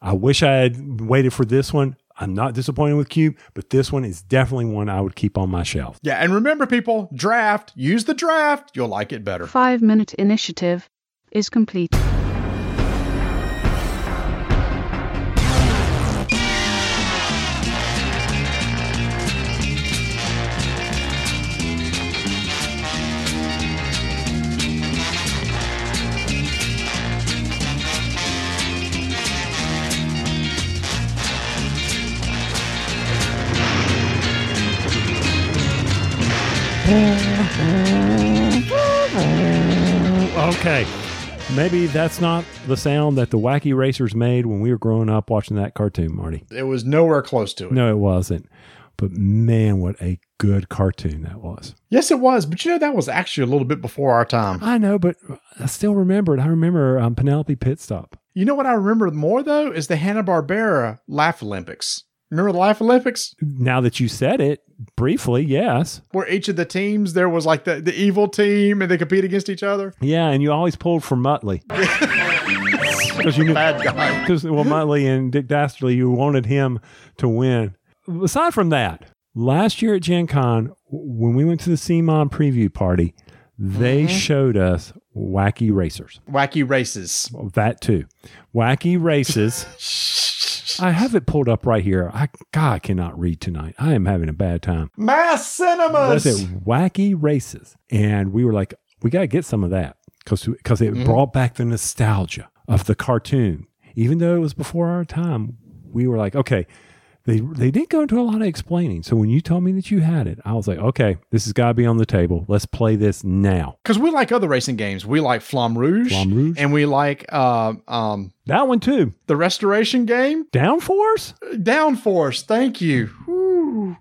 I wish I had waited for this one. I'm not disappointed with Cube, but this one is definitely one I would keep on my shelf. Yeah, and remember, people, draft. Use the draft. You'll like it better. Five minute initiative is complete. Maybe that's not the sound that the wacky racers made when we were growing up watching that cartoon, Marty. It was nowhere close to it. No, it wasn't. But man, what a good cartoon that was. Yes, it was. But you know, that was actually a little bit before our time. I know, but I still remember it. I remember um, Penelope Pitstop. You know what I remember more, though, is the Hanna-Barbera Laugh Olympics. Remember the Laugh Olympics? Now that you said it briefly, yes. Where each of the teams, there was like the, the evil team and they compete against each other? Yeah, and you always pulled for Muttley. [laughs] Because you knew, Bad guy. because well, Muttley and Dick Dastardly, you wanted him to win. Aside from that, last year at Gen Con, when we went to the CMON preview party, they mm-hmm. showed us wacky racers. Wacky races. That too. Wacky races. [laughs] I have it pulled up right here. I God, I cannot read tonight. I am having a bad time. Mass cinemas. That's it. Wacky races. And we were like, we got to get some of that because because it mm-hmm. brought back the nostalgia of the cartoon. Even though it was before our time, we were like, okay, they they didn't go into a lot of explaining. So when you told me that you had it, I was like, okay, this has got to be on the table. Let's play this now. Because we like other racing games. We like Flamme Rouge. Flamme Rouge. And we like uh, um, That one too. the restoration game. Downforce. Downforce. Thank you.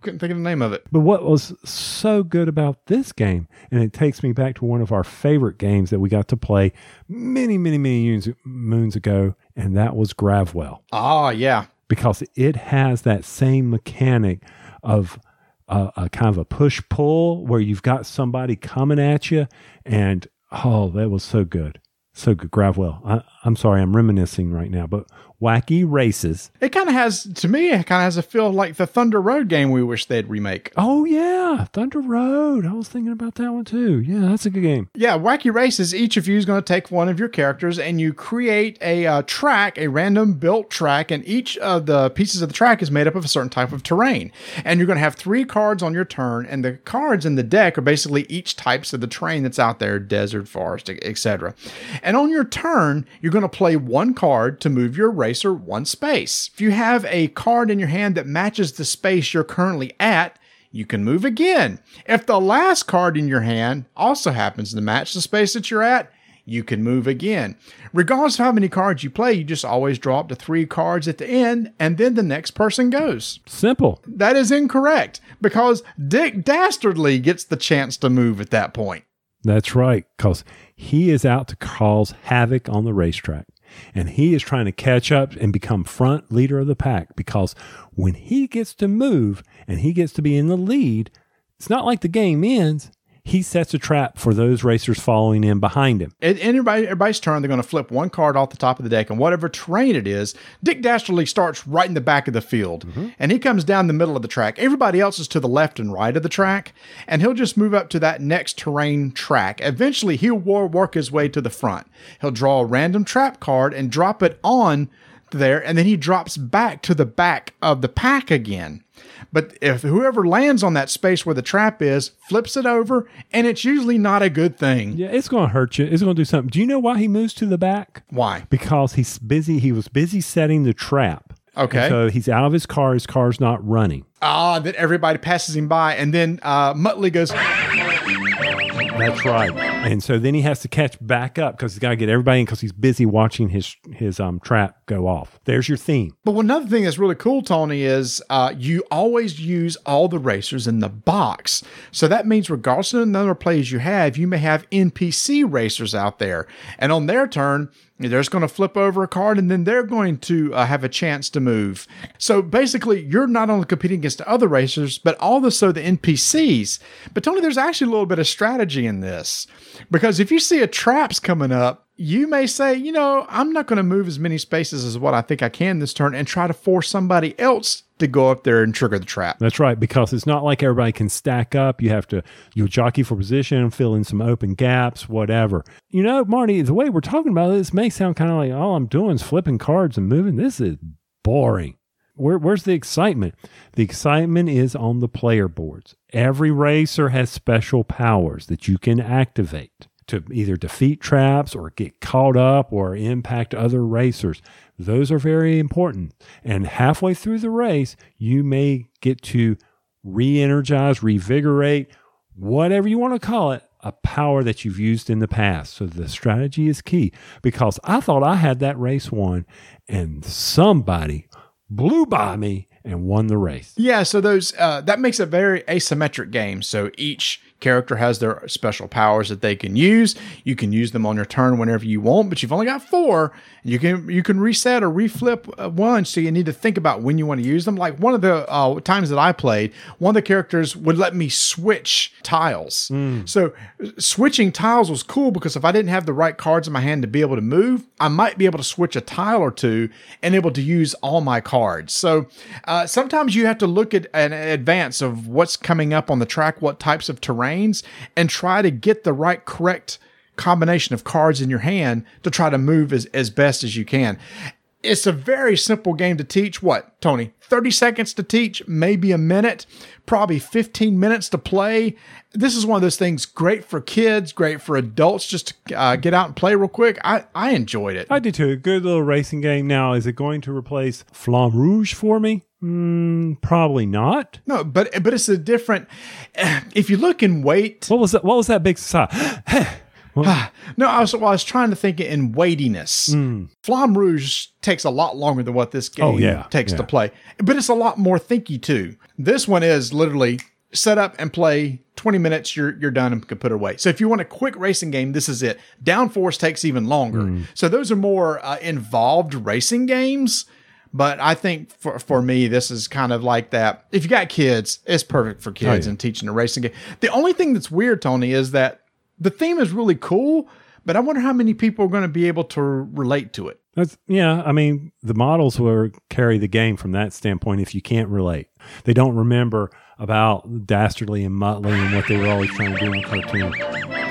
Couldn't think of the name of it. But what was so good about this game, and it takes me back to one of our favorite games that we got to play many, many, many moons, moons ago, and that was Gravwell. Ah, yeah. Because it has that same mechanic of a, a kind of a push pull where you've got somebody coming at you and oh that was so good. So good. Gravwell I, i'm sorry i'm reminiscing right now but wacky races It kind of has, to me, it kind of has a feel like the Thunder Road game we wish they'd remake. oh yeah thunder road i was thinking about that one too yeah that's a good game Yeah, Wacky Races, each of you is going to take one of your characters and you create a uh, track, a random built track, and each of the pieces of the track is made up of a certain type of terrain. And you're going to have three cards on your turn, and the cards in the deck are basically each types of the terrain that's out there desert, forest, etc. And on your turn, you're going to play one card to move your racer one space. If you have a card in your hand that matches the space you're currently at, you can move again. If the last card in your hand also happens to match the space that you're at, you can move again. Regardless of how many cards you play, you just always draw up to three cards at the end, and then the next person goes. simple That is incorrect because Dick Dastardly gets the chance to move at that point. That's right, because he is out to cause havoc on the racetrack. And he is trying to catch up and become front leader of the pack because when he gets to move and he gets to be in the lead, it's not like the game ends. He sets a trap for those racers following in behind him. At everybody, everybody's turn, they're going to flip one card off the top of the deck, and whatever terrain it is, Dick Dastardly starts right in the back of the field, mm-hmm. and he comes down the middle of the track. Everybody else is to the left and right of the track, and he'll just move up to that next terrain track. Eventually, he'll work his way to the front. He'll draw a random trap card and drop it on there, and then he drops back to the back of the pack again. But if whoever lands on that space where the trap is flips it over, and it's usually not a good thing. Yeah, it's going to hurt you. It's going to do something. Do you know why he moves to the back? Why? Because he's busy. He was busy setting the trap. Okay. And so he's out of his car. His car's not running. Ah, that everybody passes him by, and then uh, Muttley goes, That's right. And so then he has to catch back up because he's got to get everybody in because he's busy watching his his um trap go off. There's your theme. But another thing that's really cool, Tony, is uh, you always use all the racers in the box. So that means, regardless of the number of plays you have, you may have NPC racers out there, and on their turn, they're just going to flip over a card, and then they're going to uh, have a chance to move. So basically, you're not only competing against the other racers, but also the NPCs. But Tony, there's actually a little bit of strategy in this because if you see a traps coming up you may say, you know, I'm not going to move as many spaces as what I think I can this turn and try to force somebody else to go up there and trigger the trap. That's right because it's not like everybody can stack up. You have to you jockey for position, fill in some open gaps, whatever. You know, Marty, the way we're talking about this may sound kind of like all I'm doing is flipping cards and moving. This is boring. Where, where's the excitement? The excitement is on the player boards. Every racer has special powers that you can activate to either defeat traps or get caught up or impact other racers. Those are very important. And halfway through the race, you may get to re energize, revigorate, whatever you want to call it, a power that you've used in the past. So the strategy is key because I thought I had that race won and somebody blew by me and won the race. Yeah, so those uh, that makes a very asymmetric game. So each character has their special powers that they can use. You can use them on your turn whenever you want, but you've only got four. You can you can reset or reflip uh, one, so you need to think about when you want to use them. Like one of the uh, times that I played, one of the characters would let me switch tiles. So uh, switching tiles was cool because if I didn't have the right cards in my hand to be able to move, I might be able to switch a tile or two and able to use all my cards. So uh, sometimes you have to look at an advance of what's coming up on the track, what types of terrains, and try to get the right correct combination of cards in your hand to try to move as, as best as you can. It's a very simple game to teach. What, Tony? 30 seconds to teach, maybe a minute, probably 15 minutes to play. This is one of those things great for kids, great for adults just to uh, get out and play real quick. I, I enjoyed it. I did too. A good little racing game. Now, is it going to replace Flamme Rouge for me? Mm, probably not. No, but but it's a different. If you look and wait, What was that? What was that big sigh? [gasps] [sighs] no, I was well, I was trying to think in weightiness. Flamme Rouge takes a lot longer than what this game Hmm. Oh, yeah, takes to play, but it's a lot more thinky too. This one is literally set up and play. Twenty minutes, you're you're done and can put it away. So if you want a quick racing game, this is it. Downforce takes even longer. Hmm. So those are more uh, involved racing games. But I think for, for me, this is kind of like that. If you got kids, it's perfect for kids yeah. and teaching a racing game. The only thing that's weird, Tony, is that the theme is really cool, but I wonder how many people are going to be able to relate to it. That's yeah. I mean, the models will carry the game from that standpoint. If you can't relate, they don't remember about Dastardly and Muttley and what they were always trying to do in the cartoon.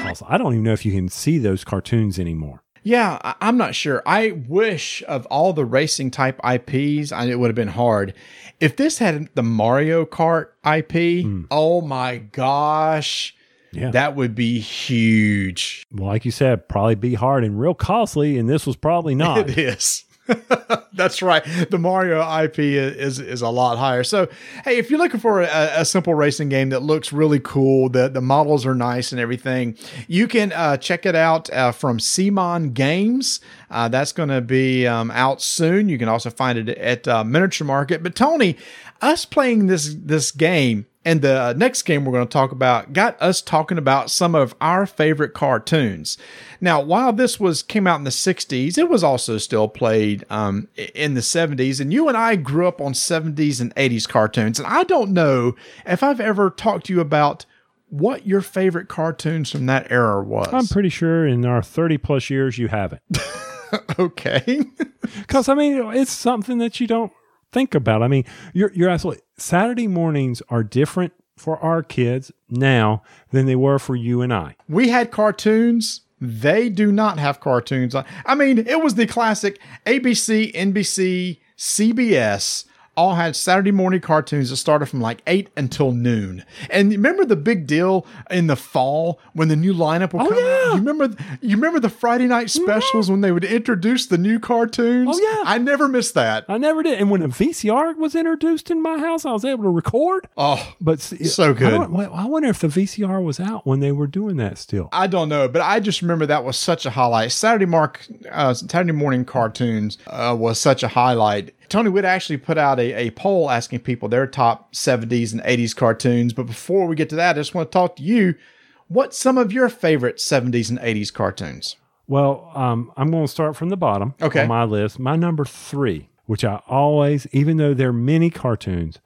Also, I don't even know if you can see those cartoons anymore. Yeah, I'm not sure. I wish of all the racing type IPs, I, it would have been hard. If this had the Mario Kart IP, hmm. oh my gosh, Yeah. that would be huge. Well, like you said, probably be hard and real costly, and this was probably [laughs] not. It is. [laughs] That's right. The Mario IP is is a lot higher. So, hey, if you're looking for a, a simple racing game that looks really cool, the the models are nice and everything, you can uh, check it out uh, from CMON Games. Uh, that's going to be um, out soon. You can also find it at uh, Miniature Market. But Tony, us playing this this game and the next game we're going to talk about got us talking about some of our favorite cartoons. Now, while this was came out in the 60s, it was also still played um, in the 70s. And you and I grew up on 70s and 80s cartoons. And I don't know if I've ever talked to you about what your favorite cartoons from that era was. I'm pretty sure in our 30 plus years you haven't. [laughs] okay. [laughs] Because I mean, it's something that you don't think about. I mean, you're you're absolutely Saturday mornings are different for our kids now than they were for you and I. we had cartoons. They do not have cartoons. I mean, it was the classic ABC, NBC, CBS all had Saturday morning cartoons that started from like 8 until noon. And remember the big deal in the fall when the new lineup would Oh, come out? Yeah. You remember you remember the Friday night specials when they would introduce the new cartoons? Oh, yeah. I never missed that. I never did. And when a VCR was introduced in my house, I was able to record. Oh, But So good. I, I wonder if the VCR was out when they were doing that still. I don't know, but I just remember that was such a highlight. Saturday mark, uh, Saturday morning cartoons uh, was such a highlight. Tony would actually put out a, a poll asking people their top 70s and 80s cartoons. But before we get to that, I just want to talk to you. What's some of your favorite 70s and 80s cartoons? Well, um, I'm going to start from the bottom Okay. on my list. My number three, which I always, even though there are many cartoons,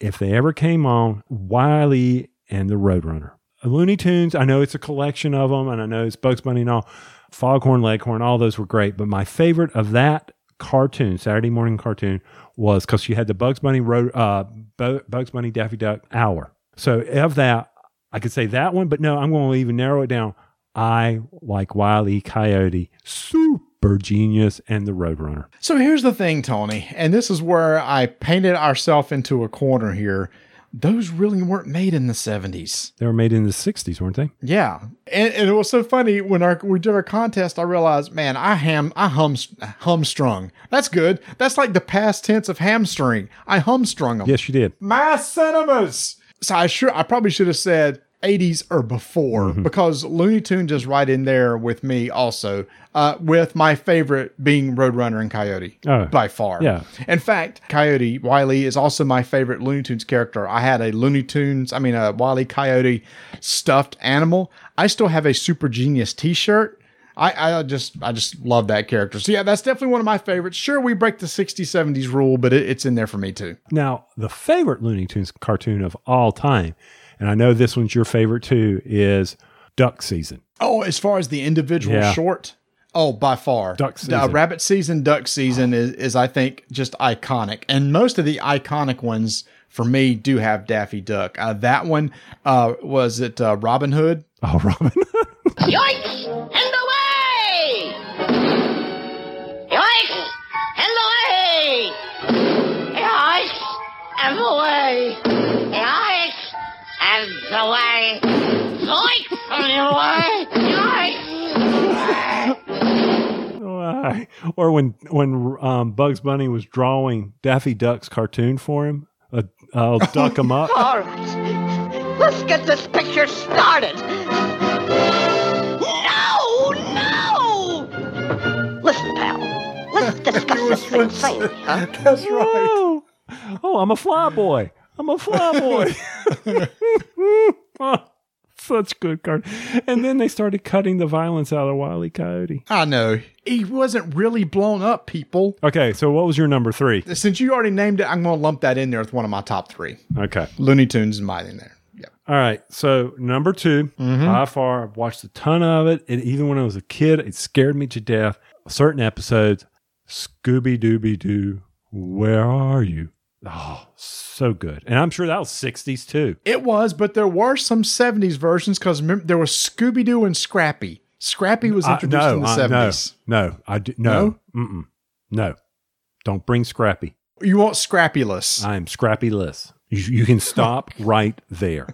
if they ever came on, Wiley and the Roadrunner. Looney Tunes, I know it's a collection of them, and I know it's Bugs Bunny and all. Foghorn Leghorn, all those were great. But my favorite of that cartoon, Saturday morning cartoon, was because you had the Bugs Bunny road, uh, Bugs Bunny Daffy Duck hour. So of that, I could say that one, but no, I'm going to even narrow it down. I like Wiley Coyote, super genius, and the Roadrunner. So here's the thing, Tony, and this is where I painted ourselves into a corner here. Those really weren't made in the 70s. They were made in the '60s, weren't they? Yeah, and, and it was so funny when our we did our contest. I realized, man, I ham I hum humstrung. That's good. That's like the past tense of hamstring. I humstrung them. Yes, you did. My cinemas. So I sure I probably should have said 80s or before Mm-hmm. because Looney Tunes is right in there with me also. Uh, with my favorite being Roadrunner and Coyote Oh, by far. yeah. In fact, Coyote Wiley is also my favorite Looney Tunes character. I had a Looney Tunes, I mean a Wiley Coyote stuffed animal. I still have a Super Genius T-shirt. I, I just I just love that character. So yeah, that's definitely one of my favorites. Sure, we break the 60s, 70s rule, but it, it's in there for me too. Now, the favorite Looney Tunes cartoon of all time, and I know this one's your favorite too, is Duck Season. Oh, as far as the individual Yeah. short, oh, by far, Duck Uh, season. rabbit season, duck season is, is I think just iconic, and most of the iconic ones for me do have Daffy Duck. Uh, that one uh, was it uh, Robin Hood. Oh, [laughs] Robin. Yoinks! And away! Yoinks! and away! Ice and away! Ice and away! Zoink and away! Why? Or when when um, Bugs Bunny was drawing Daffy Duck's cartoon for him, uh, I'll duck him up. [laughs] All right, let's get this picture started. No, no! Listen, pal, let's [laughs] discuss this thing huh? [laughs] That's right. Oh, oh, I'm a fly boy. I'm a fly boy. Oh, [laughs] [laughs] such good card. And then they started cutting the violence out of Wile E. Coyote. I know. He wasn't really blown up, people. Okay, so what was your number three? Since you already named it, I'm going to lump that in there with one of my top three. Okay. Looney Tunes is mine in there. Yeah. All right. So number 2 mm-hmm. by far, I've watched a ton of it. And even when I was a kid, it scared me to death. Certain episodes, Scooby Dooby Doo, where are you? Oh, so good. And I'm sure that was 60s too. It was, but there were some 70s versions because there was Scooby Doo and Scrappy. Scrappy was introduced in the uh, 70s. No, no, I do, no, Mm-mm, no. Don't bring Scrappy. You want Scrappyless. I am Scrappy-less. You, you can stop [laughs] right there.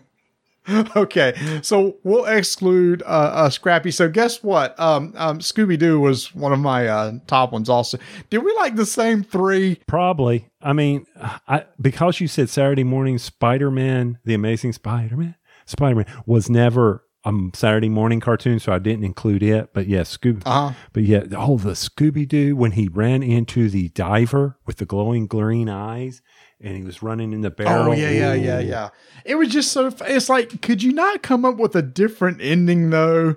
[laughs] Okay, so we'll exclude uh, uh, Scrappy. So guess what? Um, um, Scooby Doo was one of my uh, top ones. Also, did we like the same three? Probably. I mean, I because you said Saturday morning Spider-Man, the Amazing Spider-Man, Spider-Man was never a Saturday morning cartoon, so I didn't include it. But yes, Scooby. Uh-huh. But yeah, oh, the Scooby Doo when he ran into the diver with the glowing green eyes, and he was running in the oh, barrel. Oh yeah, yeah, yeah, yeah. It was just so. It's like, could you not come up with a different ending though?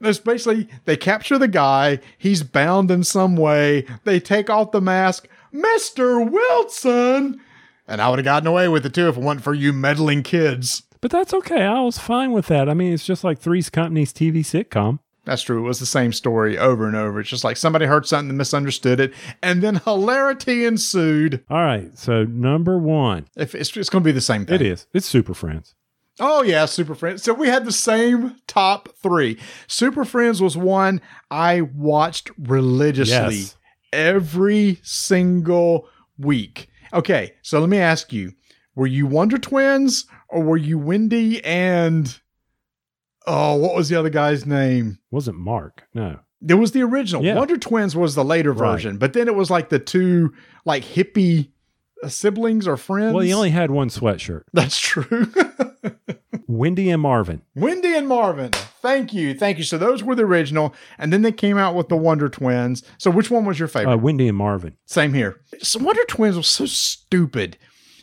It's basically they capture the guy. He's bound in some way. They take off the mask, Mister Wilson, and I would have gotten away with it too if it wasn't for you meddling kids. But that's okay. I was fine with that. I mean, it's just like Three's Company's TV sitcom. That's true. It was the same story over and over. It's just like somebody heard something and misunderstood it, and then hilarity ensued. All right, so number one, If it's, it's going to be the same thing. it is. It's Super Friends. Oh yeah, Super Friends. So we had the same top three. Super Friends was one I watched religiously Yes. every single week. Okay, so let me ask you: Were you Wonder Twins or were you Wendy and oh, what was the other guy's name? Wasn't Mark? No. There was the original. Yeah. Wonder Twins was the later Right. version, but then it was like the two like hippie uh, siblings or friends. Well, he only had one sweatshirt. [laughs] That's true. [laughs] Wendy and Marvin. Wendy and Marvin. Thank you. Thank you. So those were the original. And then they came out with the Wonder Twins. So which one was your favorite? Uh, Wendy and Marvin. Same here. So Wonder Twins was so stupid.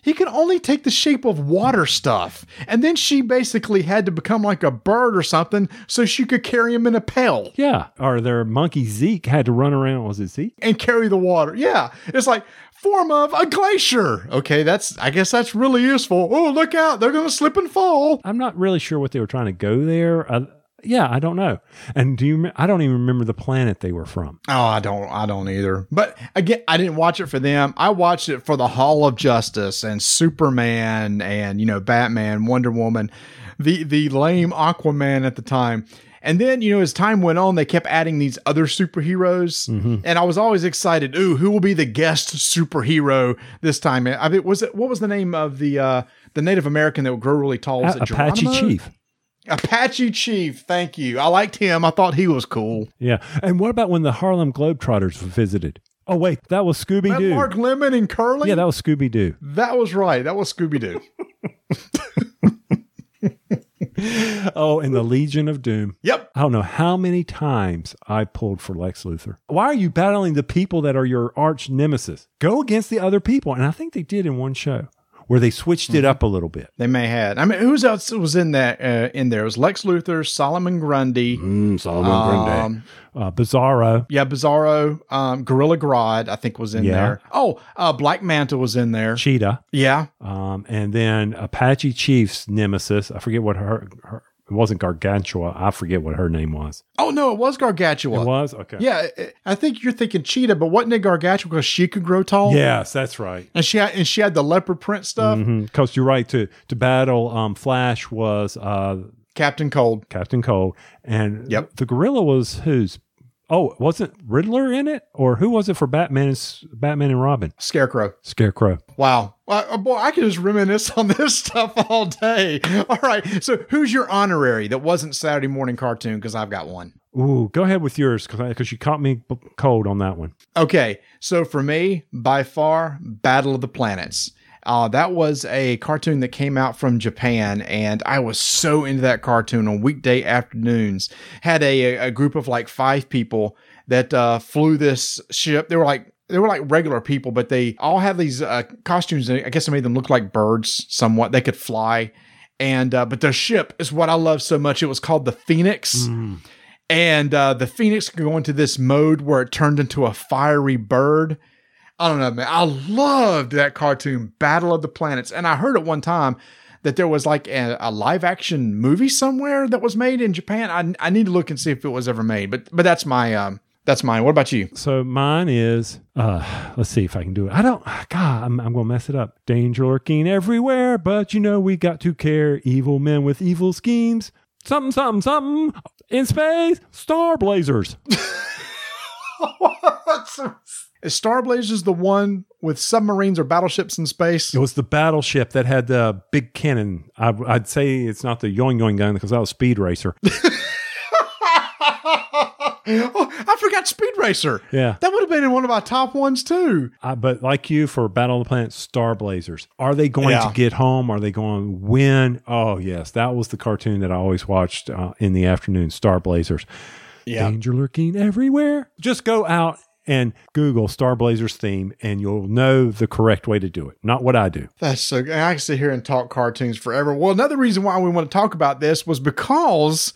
He could only take the shape of water stuff. And then she basically had to become like a bird or something so she could carry him in a pail Yeah. Or their monkey Zeke had to run around. Was it Zeke? and carry the water. Yeah. It's like form of a glacier. Okay, that's I guess that's really useful. Oh, look out. They're going to slip and fall. I'm not really sure what they were trying to go there. Uh, yeah, I don't know. And do you? I don't even remember the planet they were from. Oh, I don't I don't either. But again, I didn't watch it for them. I watched it for the Hall of Justice and Superman and you know Batman, Wonder Woman, the the lame Aquaman at the time. And then, you know, as time went on, they kept adding these other superheroes. And I was always excited. Ooh, who will be the guest superhero this time? I mean, was it what was the name of the uh the Native American that would grow really tall? Was A- it Apache Chief. Apache Chief. Thank you. I liked him. I thought he was cool. Yeah. And what about when the Harlem Globetrotters visited? Oh wait, that was Scooby Doo. Mark Lemon and Curly. Yeah, that was Scooby Doo. That was right. That was Scooby Doo. [laughs] Oh, and the Legion of Doom. yep. I don't know how many times I pulled for Lex Luthor. Why are you battling the people that are your arch nemesis? Go against the other people. And I think they did in one show where they switched Mm-hmm. it up a little bit. They may had. I mean, who's else was in that? Uh, in there it was Lex Luthor, Solomon Grundy, Mm, Solomon um, uh, Bizarro. yeah, Bizarro, um, Gorilla Grodd. I think was in Yeah. there. Oh, uh, Black Manta was in there. Cheetah. Yeah, Um, and then Apache Chief's nemesis. I forget what her, her it wasn't Gargantua. I forget what her name was. Oh no, it was Gargantua. It was? Okay. Yeah, I- think you're thinking Cheetah, but wasn't it Gargantua because she could grow tall? Yes, that's right. and she had and she had the leopard print stuff. Because you're right. To to battle um, Flash was uh, Captain Cold. Captain Cold, and Yep. the gorilla was whose? Oh, wasn't Riddler in it, or who was it for Batman? And, Batman and Robin, Scarecrow. Scarecrow. Wow. Well, uh, boy, I could just reminisce on this [laughs] stuff all day. All right. So, who's your honorary that wasn't Saturday morning cartoon? Because I've got one. Ooh, go ahead with yours because you caught me cold on that one. Okay. So, for me, by far, Battle of the Planets. Uh, that was a cartoon that came out from Japan, and I was so into that cartoon on weekday afternoons. Had a, a group of like five people that uh, flew this ship. They were like they were like regular people, but they all had these uh, costumes. I guess it made them look like birds somewhat. They could fly, and uh, but their ship is what I love so much. It was called the Phoenix. And uh, the Phoenix could go into this mode where it turned into a fiery bird. I don't know, man. I loved that cartoon, Battle of the Planets. And I heard at one time that there was like a, a live action movie somewhere that was made in Japan. I, I need to look and see if it was ever made. But but that's my um that's mine. What about you? So mine is, uh, let's see if I can do it. I don't, God, I'm, I'm going to mess it up. Danger lurking everywhere, but you know, we got to care. Evil men with evil schemes. Something, something, something in space. Star Blazers. [laughs] Is Star Blazers the one with submarines or battleships in space? It was the battleship that had the big cannon. I, I'd say it's not the yoing yoing gun because that was Speed Racer. oh, [laughs] I forgot Speed Racer. Yeah. That would have been in one of my top ones too. Uh, but like you for Battle of the Planet, Star Blazers. Are they going Yeah. to get home? Are they going to win? Oh, yes. That was the cartoon that I always watched uh, in the afternoon, Star Blazers. Yeah. Danger lurking everywhere. Just go out and Google Star Blazers theme and you'll know the correct way to do it. Not what I do. That's so good. I can sit here and talk cartoons forever. Well, another reason why we want to talk about this was because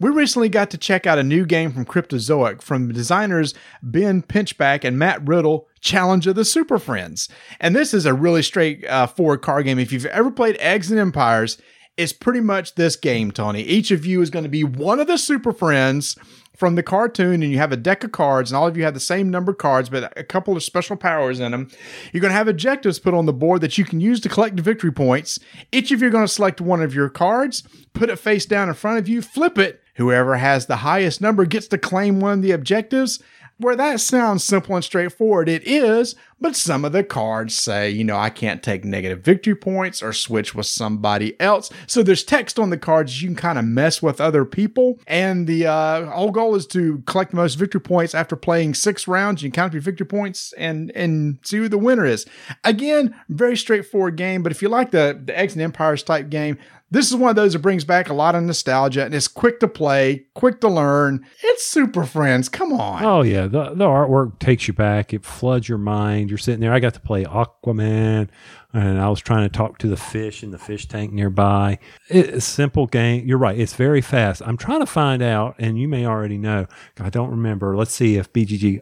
we recently got to check out a new game from Cryptozoic from designers Ben Pinchback and Matt Riddle, Challenge of the Super Friends. And this is a really straight uh, card game. If you've ever played Eggs and Empires, it's pretty much this game, Tony. Each of you is going to be one of the Super Friends from the cartoon, and you have a deck of cards, and all of you have the same number of cards, but a couple of special powers in them. You're going to have objectives put on the board that you can use to collect victory points. Each of you are going to select one of your cards, put it face down in front of you, flip it. Whoever has the highest number gets to claim one of the objectives. Where that sounds simple and straightforward, it is, but some of the cards say, you know, I can't take negative victory points or switch with somebody else. So there's text on the cards. You can kind of mess with other people. And the uh, whole goal is to collect the most victory points after playing six rounds. You can count your victory points and, and see who the winner is. Again, very straightforward game, but if you like the, the Eggs and Empires type game, this is one of those that brings back a lot of nostalgia and it's quick to play, quick to learn. It's Super Friends. Come on. Oh yeah, the the artwork takes you back. It floods your mind. You're sitting there. I got to play Aquaman, and I was trying to talk to the fish in the fish tank nearby. It's a simple game. You're right. It's very fast. I'm trying to find out, and you may already know. I don't remember. Let's see if BGG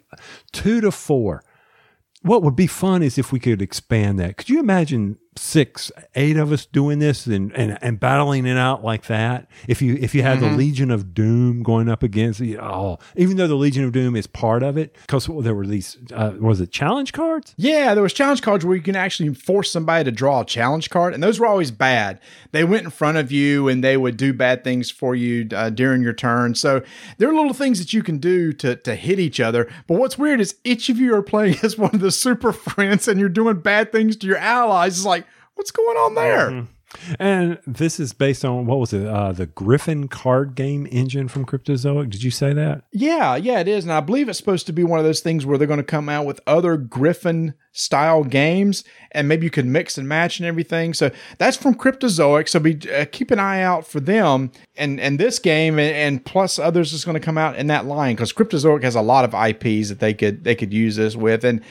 two to four. What would be fun is if we could expand that. Could you imagine six, eight of us doing this and, and, and battling it out like that? If you if you had the Legion of Doom going up against the oh, even though the Legion of Doom is part of it, because there were these uh, was it challenge cards? Yeah, there was challenge cards where you can actually force somebody to draw a challenge card, and those were always bad. They went in front of you and they would do bad things for you uh, during your turn. So there are little things that you can do to to hit each other. But what's weird is each of you are playing [laughs] as one of the super friends, and you're doing bad things to your allies. It's like, what's going on there? And this is based on what was it? Uh, the Griffin card game engine from Cryptozoic. Did you say that? Yeah, yeah, it is. And I believe it's supposed to be one of those things where they're going to come out with other Griffin style games and maybe you could mix and match and everything. So that's from Cryptozoic. So be uh, keep an eye out for them and and this game and, and plus others is going to come out in that line because Cryptozoic has a lot of IPs that they could they could use this with and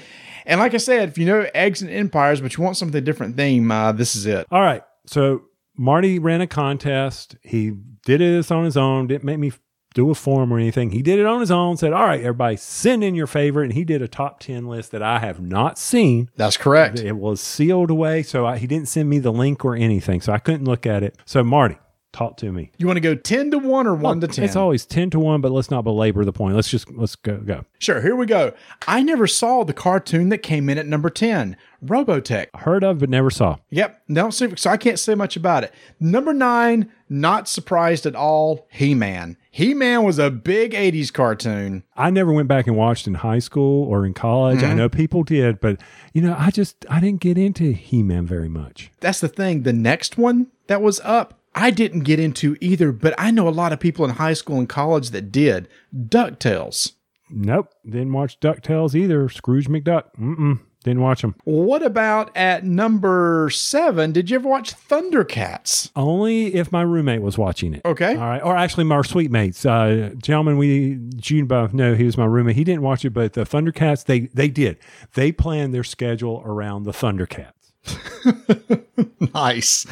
and like I said, if you know Eggs and Empires, but you want something different theme, uh, this is it. All right. So Marty ran a contest. He did this on his own. Didn't make me do a form or anything. He did it on his own. Said, "All right, everybody, send in your favorite." And he did a top ten list that I have not seen. That's correct. It was sealed away, so I, he didn't send me the link or anything, so I couldn't look at it. So Marty, Talk to me. You want to go 10 to 1 or 1 to 10? It's always 10 to 1, but let's not belabor the point. Let's just, let's go, go. Sure, here we go. I never saw the cartoon that came in at number 10, Robotech. Heard of, but never saw. Yep, don't see, so I can't say much about it. Number 9, not surprised at all, He-Man. He-Man was a big 80s cartoon. I never went back and watched in high school or in college. I mm-hmm. know people did, but you know, I just, I didn't get into He-Man very much. That's the thing. The next one that was up, I didn't get into either, but I know a lot of people in high school and college that did. DuckTales. Nope. Didn't watch DuckTales either. Scrooge McDuck. Mm-mm. Didn't watch them. What about at number seven? Did you ever watch Thundercats? Only if my roommate was watching it. Okay. All right. Or actually, my suite mates. Uh, gentlemen, we, June both know he was my roommate. He didn't watch it, but the Thundercats, they, they did. They planned their schedule around the Thundercats. [laughs] Nice.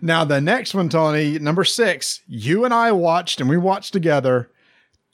Now, the next one, Tony, number six, you and I watched, and we watched together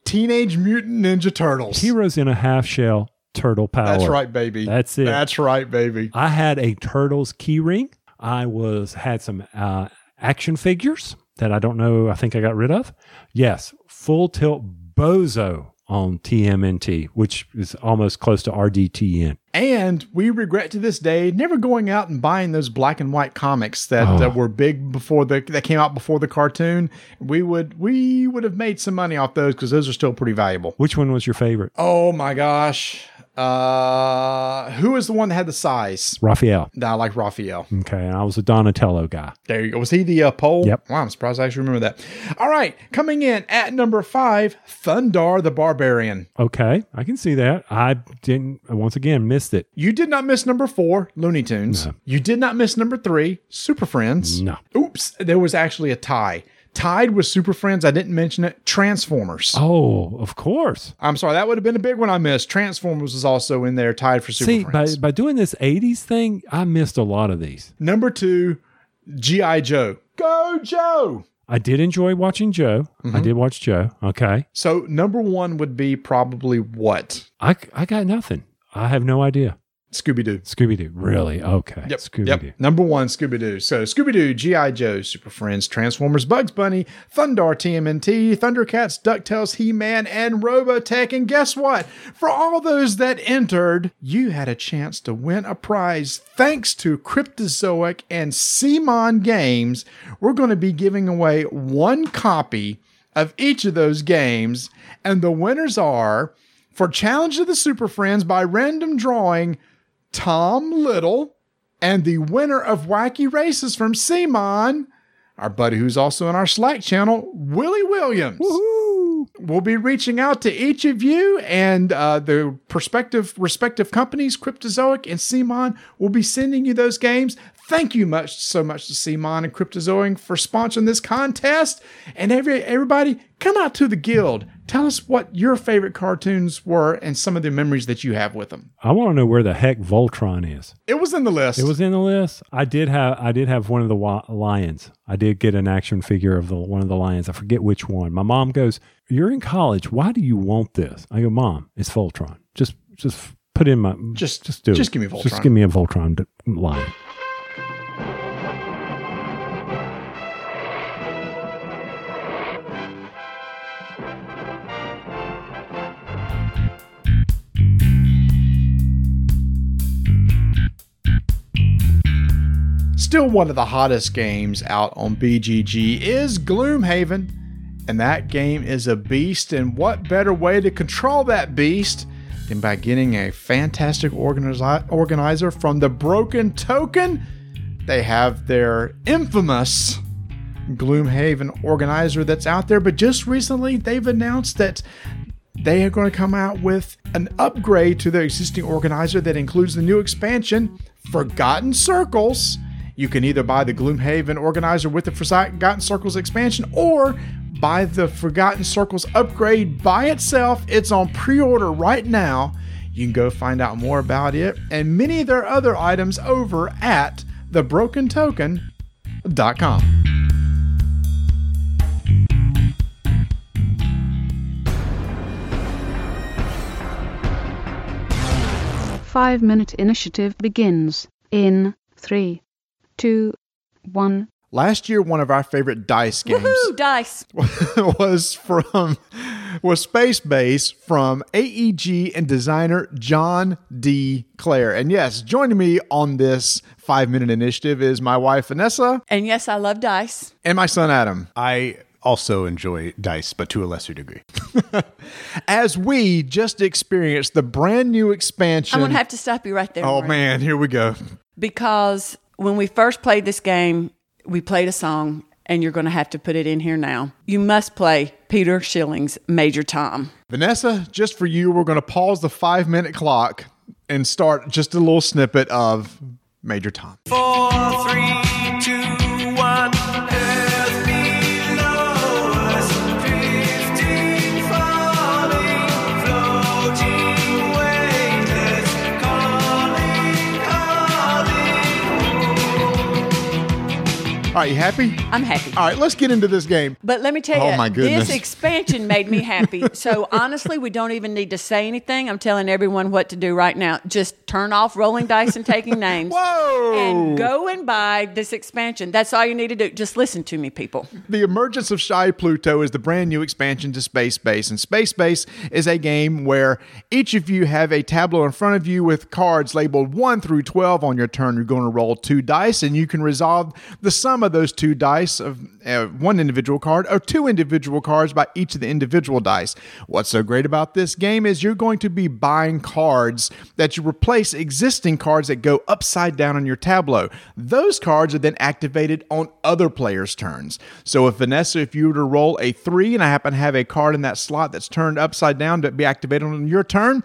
Teenage Mutant Ninja Turtles. Heroes in a half shell, turtle power. That's right, baby. That's it. That's right, baby. I had a Turtles key ring. I was had some uh, action figures that I don't know. I think I got rid of. Yes, full tilt Bozo on TMNT, which is almost close to RDTN. And we regret to this day never going out and buying those black and white comics that Oh. uh, were big before the that came out before the cartoon. We would we would have made some money off those because those are still pretty valuable. Which one was your favorite? Oh my gosh. Uh who is the one that had the size? Raphael. I like Raphael. Okay, and I was a Donatello guy. There you go. Was he the uh, pole? Yep. Wow, I'm surprised I actually remember that. All right, coming in at number five, Thundarr the Barbarian. Okay, I can see that. I didn't. Once again, missed it. You did not miss number four, Looney Tunes. You did not miss number three, Super Friends. No. Oops, there was actually a tie. Tied with Super Friends, I didn't mention it. Transformers. Oh, of course. I'm sorry, that would have been a big one I missed. Transformers was also in there, tied for Super See, by, Friends. by doing this 80s thing, I missed a lot of these. Number two, G.I. Joe. Go, Joe! I did enjoy watching Joe. Mm-hmm. I did watch Joe. Okay. So, number one would be probably what? I, I got nothing. I have no idea. Scooby Doo. Scooby Doo. Really? Okay. Yep. Scooby yep. Doo. Number one, Scooby Doo. So Scooby Doo, G.I. Joe, Super Friends, Transformers, Bugs Bunny, Thundarr, TMNT, Thundercats, DuckTales, He Man, and Robotech. And guess what? For all those that entered, you had a chance to win a prize thanks to Cryptozoic and CMON Games. We're going to be giving away one copy of each of those games. And the winners are for Challenge of the Super Friends by random drawing. Tom Little, and the winner of Wacky Races from CMON, our buddy who's also in our Slack channel, Willie Williams. We'll be reaching out to each of you and uh, the prospective respective companies, Cryptozoic and CMON, will be sending you those games. Thank you much so much to CMON and Cryptozoic for sponsoring this contest. And every everybody, come out to the guild. Tell us what your favorite cartoons were and some of the memories that you have with them. I want to know where the heck Voltron is. It was in the list. It was in the list. I did have I did have one of the wa- lions. I did get an action figure of the one of the lions. I forget which one. My mom goes, "You're in college. Why do you want this?" I go, "Mom, it's Voltron. Just just put in my Just- just do just it. give me Voltron." Just give me a Voltron lion." Still one of the hottest games out on BGG is Gloomhaven, and that game is a beast. And what better way to control that beast than by getting a fantastic organizer from the Broken Token? They have their infamous Gloomhaven organizer that's out there, but just recently they've announced that they are going to come out with an upgrade to their existing organizer that includes the new expansion, Forgotten Circles. You can either buy the Gloomhaven organizer with the Forgotten Circles expansion or buy the Forgotten Circles upgrade by itself. It's on pre order right now. You can go find out more about it and many of their other items over at thebrokentoken.com. Five minute initiative begins in three, two, one. Last year, one of our favorite dice games Woohoo, dice. [laughs] was from was Space Base from AEG and designer John D. Clair. And yes, joining me on this five minute initiative is my wife Vanessa And yes, I love dice. and my son Adam. I also enjoy dice, but to a lesser degree. [laughs] As we just experienced the brand new expansion. I'm going to have to stop you right there. oh Maureen. man, here we go. Because when we first played this game, we played a song, and you're going to have to put it in here now. You must play Peter Schilling's Major Tom. Vanessa, just for you, we're going to pause the five minute clock and start just a little snippet of Major Tom. Four, three, two, right, you happy? I'm happy. All right, let's get into this game. But let me tell Oh, you, my goodness. this expansion made me happy. [laughs] so honestly, we don't even need to say anything. I'm telling everyone what to do right now. Just turn off rolling dice and taking [laughs] names. Whoa! And go and buy this expansion. That's all you need to do. Just listen to me, people. The Emergence of Shy Pluto is the brand new expansion to Space Base. And Space Base is a game where each of you have a tableau in front of you with cards labeled 1 through 12 on your turn. You're going to roll two dice, and you can resolve the sum of those two dice of uh, one individual card or two individual cards by each of the individual dice. What's so great about this game is you're going to be buying cards that you replace existing cards that go upside down on your tableau. Those cards are then activated on other players' turns. So if Vanessa, if you were to roll a three and I happen to have a card in that slot that's turned upside down to be activated on your turn,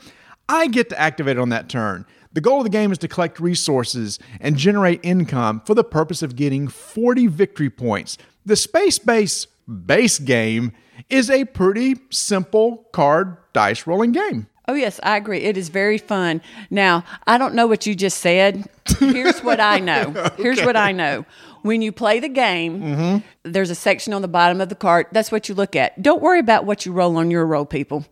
I get to activate on that turn. The goal of the game is to collect resources and generate income for the purpose of getting 40 victory points. The space base base game is a pretty simple card dice rolling game. Oh, yes, I agree. It is very fun. Now, I don't know what you just said. Here's what I know. [laughs] Here's what I know. When you play the game, mm-hmm. there's a section on the bottom of the card. That's what you look at. Don't worry about what you roll on your roll, people.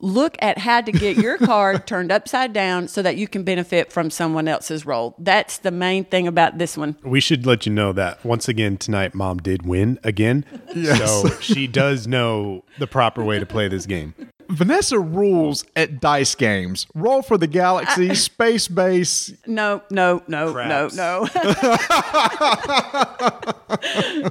Look at how to get your [laughs] card turned upside down so that you can benefit from someone else's role. That's the main thing about this one. We should let you know that once again tonight, mom did win again. So she does know the proper way to play this game. Vanessa rules at dice games. Roll for the galaxy, uh, [laughs] space base. No, no, no, Craps. no, no.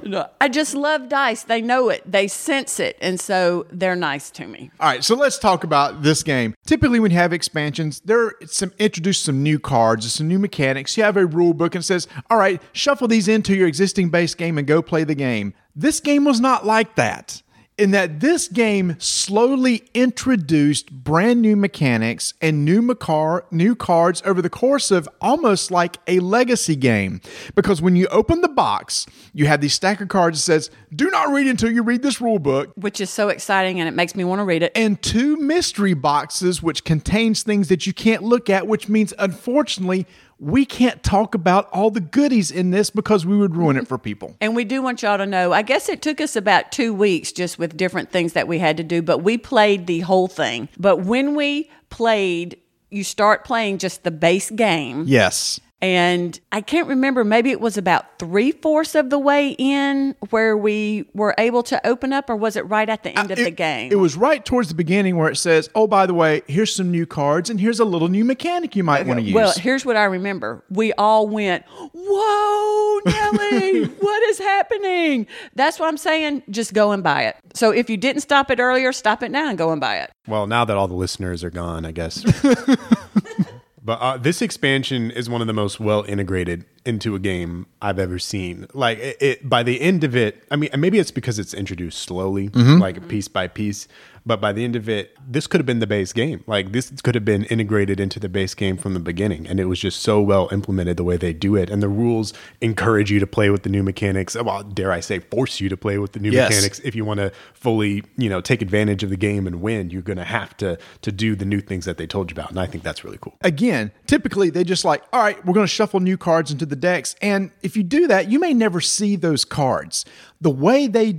[laughs] no. I just love dice. They know it, they sense it, and so they're nice to me. All right, so let's talk about this game. Typically, when you have expansions, there are some introduce some new cards, some new mechanics. You have a rule book and says, "All right, shuffle these into your existing base game and go play the game." This game was not like that. In that this game slowly introduced brand new mechanics and new macar- new cards over the course of almost like a legacy game. Because when you open the box, you have these stack of cards that says, "Do not read until you read this rule book." Which is so exciting and it makes me want to read it. and two mystery boxes which contains things that you can't look at which means unfortunately we can't talk about all the goodies in this because we would ruin it for people And we do want y'all to know, I guess it took us about two weeks just with different things that we had to do, but we played the whole thing. But when we played, you start playing just the base game. yes And I can't remember, maybe it was about three fourths of the way in where we were able to open up, or was it right at the end of Uh, it, the game? it was right towards the beginning where it says oh by the way here's some new cards and here's a little new mechanic you might want to use Well, here's what I remember. We all went, Whoa, Nelly, [laughs] what is happening? That's what I'm saying. Just go and buy it. So if you didn't stop it earlier, stop it now and go and buy it. Well, now that all the listeners are gone, I guess. [laughs] but uh, this expansion is one of the most well integrated into a game I've ever seen. Like it, it by the end of it, I mean, maybe it's because it's introduced slowly, like piece by piece. But by the end of it, this could have been the base game. Like this could have been integrated into the base game from the beginning, and it was just so well implemented the way they do it. And the rules encourage you to play with the new mechanics. Well, dare I say, force you to play with the new Yes. mechanics if you want to fully, you know, take advantage of the game and win. You're going to have to to do the new things that they told you about, and I think that's really cool. again, typically they just like, all right, we're going to shuffle new cards into the decks. And if you do that, you may never see those cards. The way they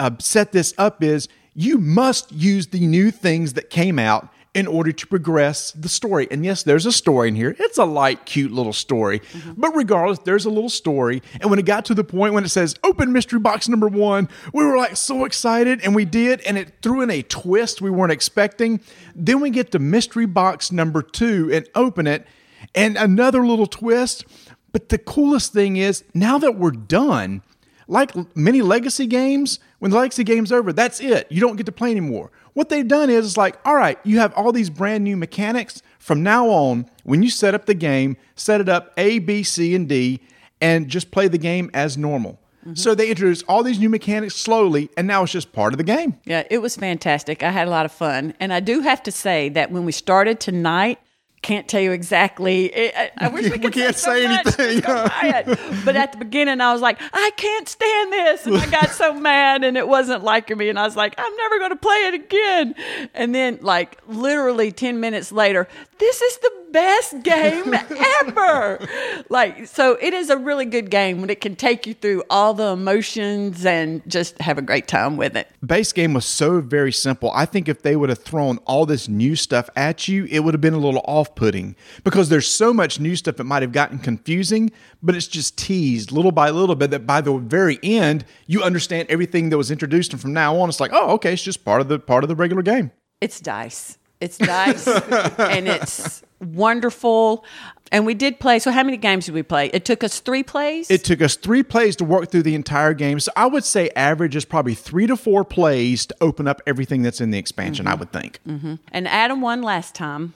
uh, set this up is you must use the new things that came out in order to progress the story. And yes, there's a story in here. It's a light, cute little story. Mm-hmm. But regardless, there's a little story. And when it got to the point when it says open mystery box number one, we were like so excited and we did. And it threw in a twist we weren't expecting. Then we get to mystery box number two and open it and another little twist. But the coolest thing is now that we're done, like many legacy games, when the legacy game's over, that's it. You don't get to play anymore. What they've done is it's like, all right, you have all these brand new mechanics. From now on, when you set up the game, set it up A, B, C, and D, and just play the game as normal. Mm-hmm. So they introduced all these new mechanics slowly, and now it's just part of the game. Yeah, it was fantastic. I had a lot of fun. And I do have to say that when we started tonight, can't tell you exactly. I, I wish we, [laughs] We could can't so say anything, just go buy it. But at the beginning, I was like, I can't stand this, and I got so [laughs] mad, and it wasn't liking me, and I was like, I'm never going to play it again. And then, like literally ten minutes later, this is the best game ever. [laughs] like, so it is a really good game when it can take you through all the emotions and just have a great time with it. base game was so very simple. I think if they would have thrown all this new stuff at you, it would have been a little off putting because there's so much new stuff it might have gotten confusing, but it's just teased little by little bit that by the very end, you understand everything that was introduced. And from now on, it's like, oh, okay, it's just part of the part of the regular game. It's dice. It's dice, [laughs] and it's wonderful. And we did play. So, how many games did we play? It took us three plays. It took us three plays to work through the entire game. So I would say average is probably three to four plays to open up everything that's in the expansion, I mm-hmm. would think. Mm-hmm. and Adam won last time.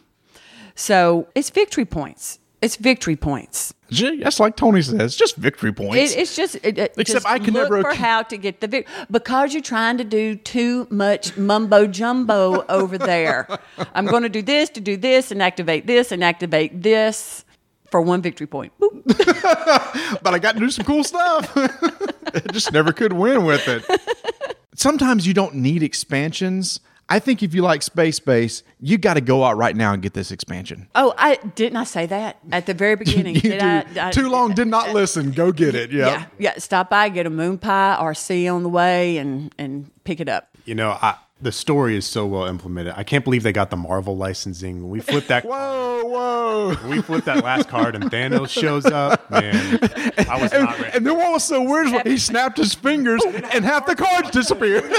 So, it's victory points. It's victory points. Gee, That's like Tony says, just victory points. It, it's just it, Except just I can never for how to get the victory because you're trying to do too much mumbo jumbo [laughs] over there. I'm going to do this to do this and activate this and activate this for one victory point. Boop. [laughs] but I got to do some cool stuff. [laughs] I just never could win with it. Sometimes you don't need expansions. I think if you like Space Base, you got to go out right now and get this expansion. Oh, I didn't I say that at the very [laughs] beginning? You Did I, do- I- too long, did not listen. Go get it. Yeah. Yeah, yeah. Stop by, get a moon pie or see on the way, and and pick it up. You know, I, the story is so well implemented. I can't believe they got the Marvel licensing. When we flipped that, [laughs] Whoa, whoa. we flipped that last card and Thanos shows up, man, I was not ready. And then what was so weird is when he snapped his fingers and half the cards disappeared. [laughs]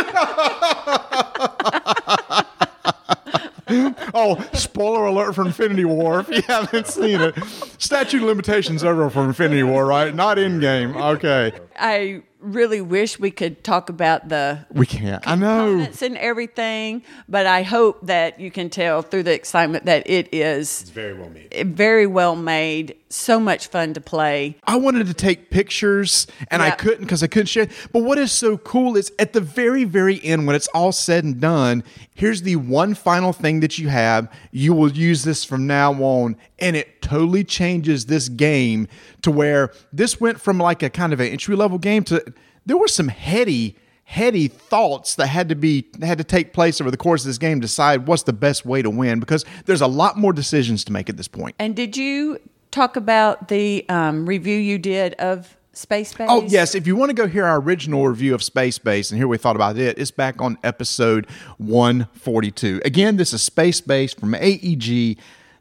oh, spoiler alert for Infinity War if you haven't seen it. Statute of limitations over for Infinity War, right? Not in game. Okay. I really wish we could talk about the We can't. I know. components and everything, but I hope that you can tell through the excitement that it is Very well made. very well made, so much fun to play. I wanted to take pictures and I couldn't because I couldn't share. But what is so cool is at the very, very end, when it's all said and done, here's the one final thing that you have. You will use this from now on, and it totally changes this game to where this went from like a kind of an entry level game to there were some heady heady thoughts that had to be had to take place over the course of this game to decide what's the best way to win because there's a lot more decisions to make at this point. And did you talk about the um, review you did of Space Base? Oh, yes. If you want to go hear our original review of Space Base and hear what we thought about it, it's back on episode 142. Again, this is Space Base from AEG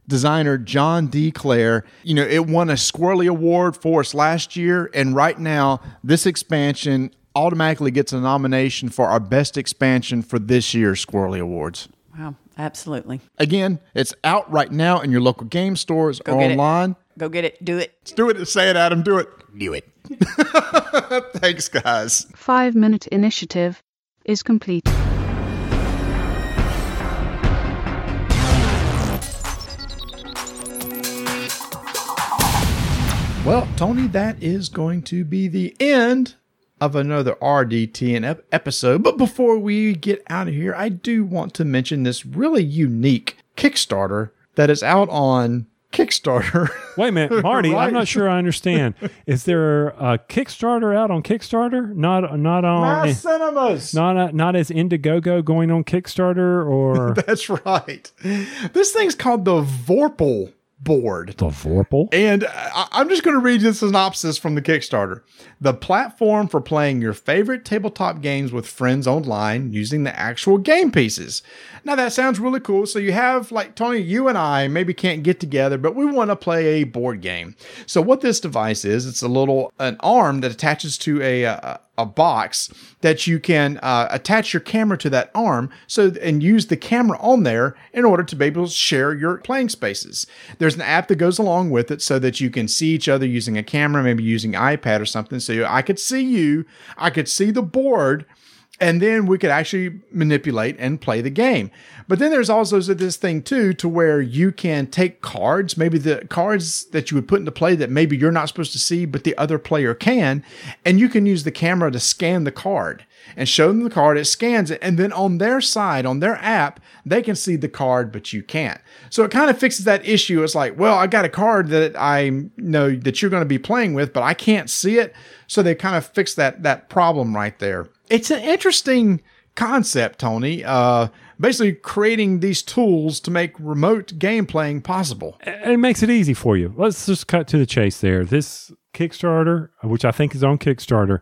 designer John D. Clair. You know, it won a Squirrely Award for us last year. And right now, this expansion automatically gets a nomination for our best expansion for this year's Squirrely Awards. Wow, absolutely. Again, it's out right now in your local game stores or get it. online. Go get it. Do it. Let's do it. Say it, Adam. Do it. Do it. [laughs] Thanks, guys. Five minute initiative is complete. Well, Tony, that is going to be the end of another RDTN episode. But before we get out of here, I do want to mention this really unique Kickstarter that is out on Kickstarter. [laughs] Wait a minute, Marty. Right. I'm not sure I understand. [laughs] Is there a Kickstarter out on Kickstarter? Not not on My cinemas. not uh, not as Indiegogo going on Kickstarter or [laughs] That's right. This thing's called the Vorpal board. The Vorpal. And I- I'm just going to read the synopsis from the Kickstarter. The platform for playing your favorite tabletop games with friends online using the actual game pieces. Now that sounds really cool. So you have like Tony, you and I maybe can't get together, but we want to play a board game. So what this device is, it's a little an arm that attaches to a a, a box that you can uh, attach your camera to that arm so and use the camera on there in order to be able to share your playing spaces. There's an app that goes along with it so that you can see each other using a camera, maybe using iPad or something. So I could see you, I could see the board, and then we could actually manipulate and play the game. But then there's also this thing too, to where you can take cards, maybe the cards that you would put into play that maybe you're not supposed to see, but the other player can, and you can use the camera to scan the card and show them the card. It scans it, and then on their side, on their app, they can see the card, but you can't. So it kind of fixes that issue. It's like, well, I got a card that I know that you're going to be playing with, but I can't see it. So they kind of fix that that problem right there. It's an interesting concept, Tony. Uh, basically, creating these tools to make remote game playing possible. It makes it easy for you. Let's just cut to the chase there. This Kickstarter, which I think is on Kickstarter,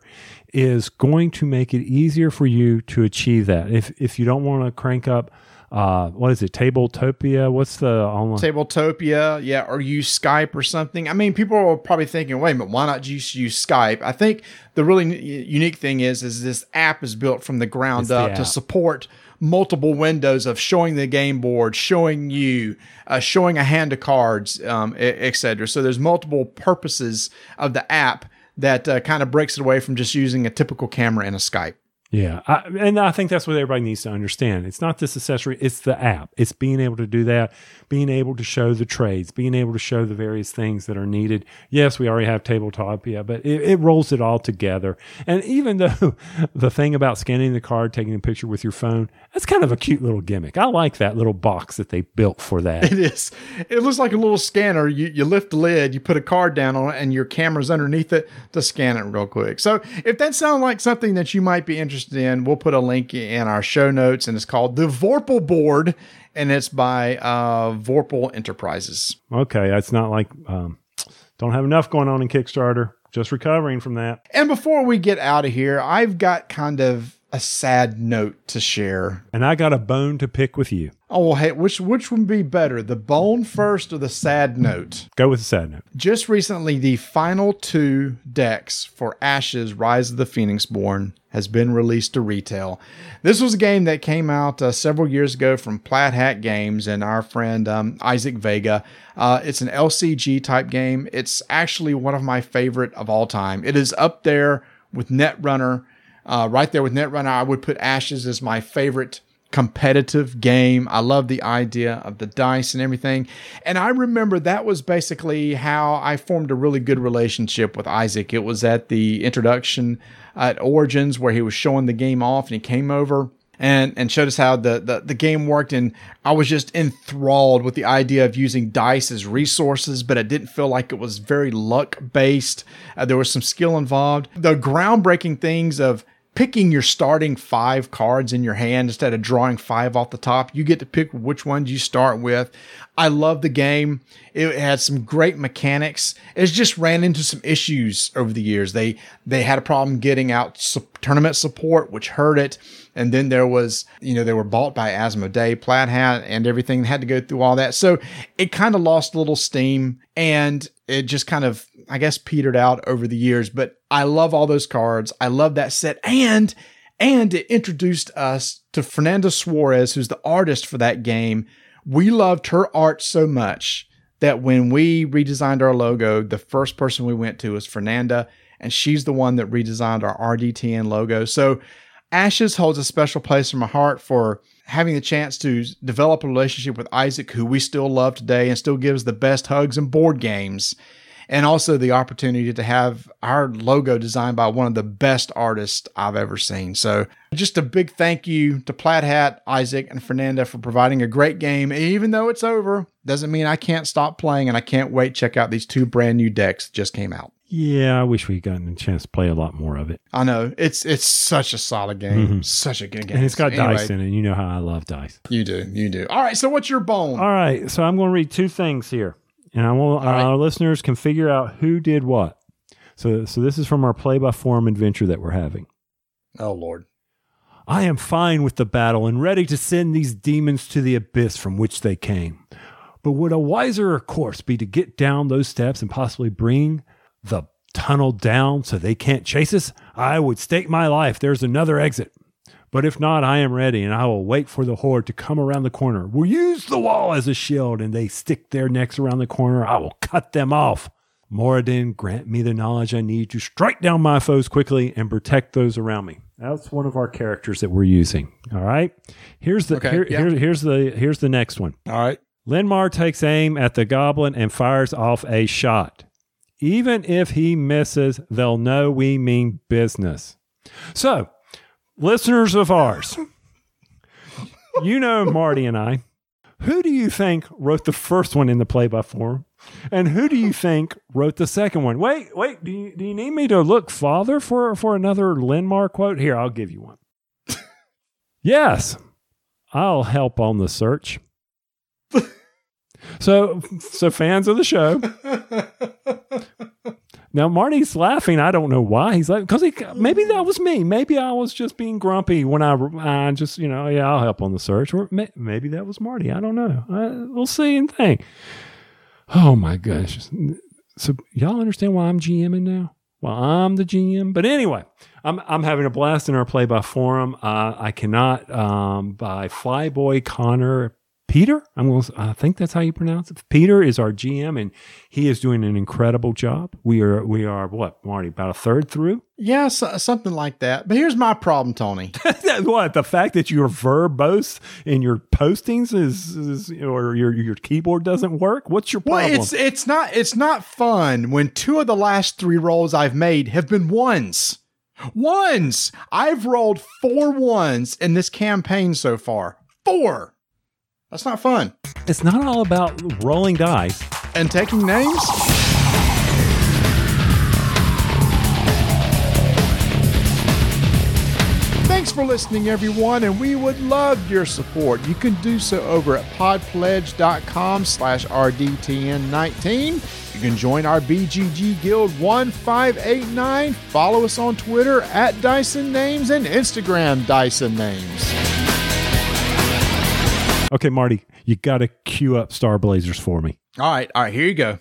is going to make it easier for you to achieve that. If if you don't want to crank up, uh, what is it, Tabletopia? What's the online? Tabletopia, yeah, or use Skype or something. I mean, people are probably thinking, wait a minute, why not just use Skype? I think the really unique thing is, is this app is built from the ground It's the up to support multiple windows of showing the game board, showing you, uh, showing a hand of cards, um, etc. So there's multiple purposes of the app that uh, kind of breaks it away from just using a typical camera and a Skype. Yeah, I, and I think that's what everybody needs to understand. It's not this accessory; it's the app. It's being able to do that, being able to show the trades, being able to show the various things that are needed. Yes, we already have tabletop, yeah, but it, it rolls it all together. And even [laughs] though the thing about scanning the card, taking a picture with your phone, that's kind of a cute little gimmick. I like that little box that they built for that. It is. It looks like a little scanner. You you lift the lid, you put a card down on it, and your camera's underneath it to scan it real quick. So if that sounds like something that you might be interested in, we'll put a link in our show notes, and it's called the Vorpal Board, and it's by uh, Vorpal Enterprises. Okay, it's not like um, don't have enough going on in Kickstarter. Just recovering from that. And before we get out of here, I've got kind of a sad note to share. And I got a bone to pick with you. Oh, well, hey, which which would be better, the bone first or the sad note? Go with the sad note. Just recently, the final two decks for Ashes Rise of the Phoenixborn has been released to retail. This was a game that came out uh, several years ago from Plaid Hat Games and our friend um, Isaac Vega. Uh, it's an LCG type game. It's actually one of my favorite of all time. It is up there with Netrunner. Uh, right there with Netrunner, I would put Ashes as my favorite competitive game. I love the idea of the dice and everything. And I remember that was basically how I formed a really good relationship with Isaac. It was at the introduction at Origins where he was showing the game off and he came over and and showed us how the, the the game worked. And I was just enthralled with the idea of using dice as resources but it didn't feel like it was very luck based uh, there was some skill involved. The groundbreaking things of picking your starting five cards in your hand instead of drawing five off the top. You get to pick which ones you start with. I love the game. It had some great mechanics. It's just ran into some issues over the years. They they had a problem getting out su- tournament support, which hurt it. And then there was, you know, they were bought by Asmodee, Plaid Hat, and everything had to go through all that. So it kind of lost a little steam and it just kind of, I guess, petered out over the years. But I love all those cards. I love that set. And and it introduced us to Fernanda Suarez, who's the artist for that game. We loved her art so much that when we redesigned our logo, the first person we went to was Fernanda, and she's the one that redesigned our RDTN logo. So Ashes holds a special place in my heart for having the chance to develop a relationship with Isaac, who we still love today and still gives the best hugs and board games. And also the opportunity to have our logo designed by one of the best artists I've ever seen. So, just a big thank you to Plaid Hat, Isaac, and Fernanda for providing a great game. Even though it's over, doesn't mean I can't stop playing, and I can't wait to check out these two brand new decks that just came out. Yeah, I wish we'd gotten a chance to play a lot more of it. I know it's it's such a solid game, mm-hmm. such a good game, And it's got Anyway, dice in it. You know how I love dice. You do, you do. All right, so what's your bone? All right, so I'm going to read two things here. And I want right. our listeners can figure out who did what. So, so this is from our play by forum adventure that we're having. Oh Lord. I am fine with the battle and ready to send these demons to the abyss from which they came. But would a wiser course be to get down those steps and possibly bring the tunnel down so they can't chase us? I would stake my life there's another exit. But if not, I am ready and I will wait for the horde to come around the corner. We'll use the wall as a shield and they stick their necks around the corner. I will cut them off. Moradin, grant me the knowledge I need to strike down my foes quickly and protect those around me. That's one of our characters that we're using. All right. Here's the Okay, here, yeah. here- here's the here's the next one. All right. Linmar takes aim at the goblin and fires off a shot. Even if he misses, they'll know we mean business. So, listeners of ours, you know Marty and I. Who do you think wrote the first one in the play by form? And who do you think wrote the second one? Wait, wait, do you, do you need me to look farther for, for another Linmar quote? Here, I'll give you one. [laughs] yes, I'll help on the search. [laughs] So, so fans of the show. Now Marty's laughing. I don't know why he's like because he maybe that was me. Maybe I was just being grumpy when I, I just you know yeah I'll help on the search or may, maybe that was Marty. I don't know. I, we'll see and think. Oh my gosh! So y'all understand why I'm GMing now? Well, I'm the GM, but anyway, I'm I'm having a blast in our play by forum. Uh, I cannot um, by Flyboy Connor Peter. I'm going. to I think that's how you pronounce it. Peter is our GM, and he is doing an incredible job. We are we are what Marty about a third through. Yeah, so, something like that. But here's my problem, Tony. [laughs] what the fact that you're verbose in your postings is, is or your your keyboard doesn't work? What's your Well, problem? it's it's not it's not fun when two of the last three rolls I've made have been ones. Ones. I've rolled four ones in this campaign so far. Four. That's not fun. it's not all about rolling dice. And taking names? Thanks for listening, everyone, and we would love your support. You can do so over at podpledge.com slash RDTN19. You can join our BGG Guild 1589. Follow us on Twitter at Dyson Names and Instagram Dyson Names. Okay, Marty, you got to cue up Star Blazers for me. All right, all right, here you go.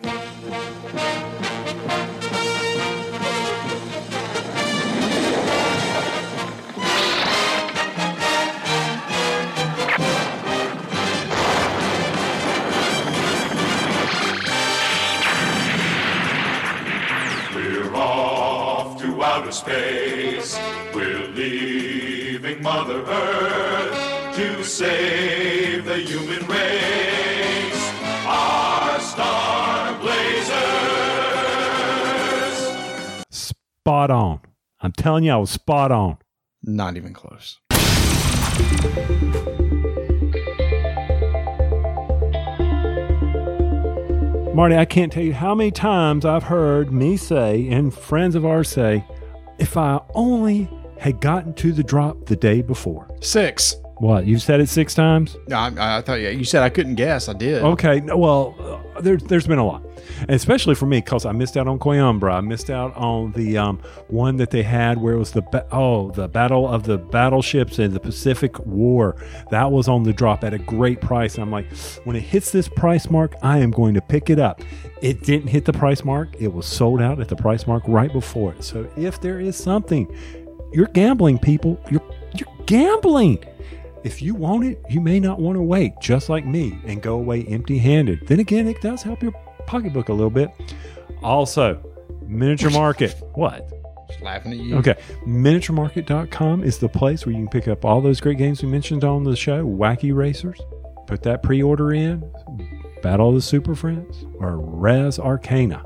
We're off to outer space. We're leaving Mother Earth to save the human race. Our star blazers. Spot on. I'm telling you, I was spot on. Not even close. Marty, I can't tell you how many times I've heard me say and friends of ours say, if I only had gotten to the drop the day before. Six. What? you've said it six times? No, I, I thought yeah, you said I couldn't guess. I did. Okay. no, Well, uh, there, there's been a lot, and especially for me because I missed out on Coimbra. I missed out on the um, one that they had where it was the ba- oh the battle of the battleships in the Pacific War. That was on the drop at a great price. And I'm like, when it hits this price mark, I am going to pick it up. It didn't hit the price mark. It was sold out at the price mark right before it. So if there is something, you're gambling, people. You're you're gambling. If you want it, you may not want to wait, just like me, and go away empty handed. Then again, it does help your pocketbook a little bit. Also, miniature market. what? Just laughing at you. Okay. Miniaturemarket.com is the place where you can pick up all those great games we mentioned on the show Wacky Racers. Put that pre order in. Battle of the Super Friends or Res Arcana.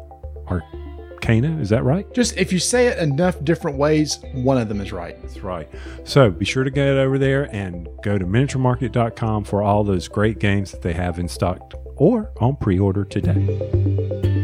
Arcana, is that right? Just if you say it enough different ways, one of them is right. That's right. So be sure to get over there and go to miniaturemarket.com for all those great games that they have in stock or on pre order today.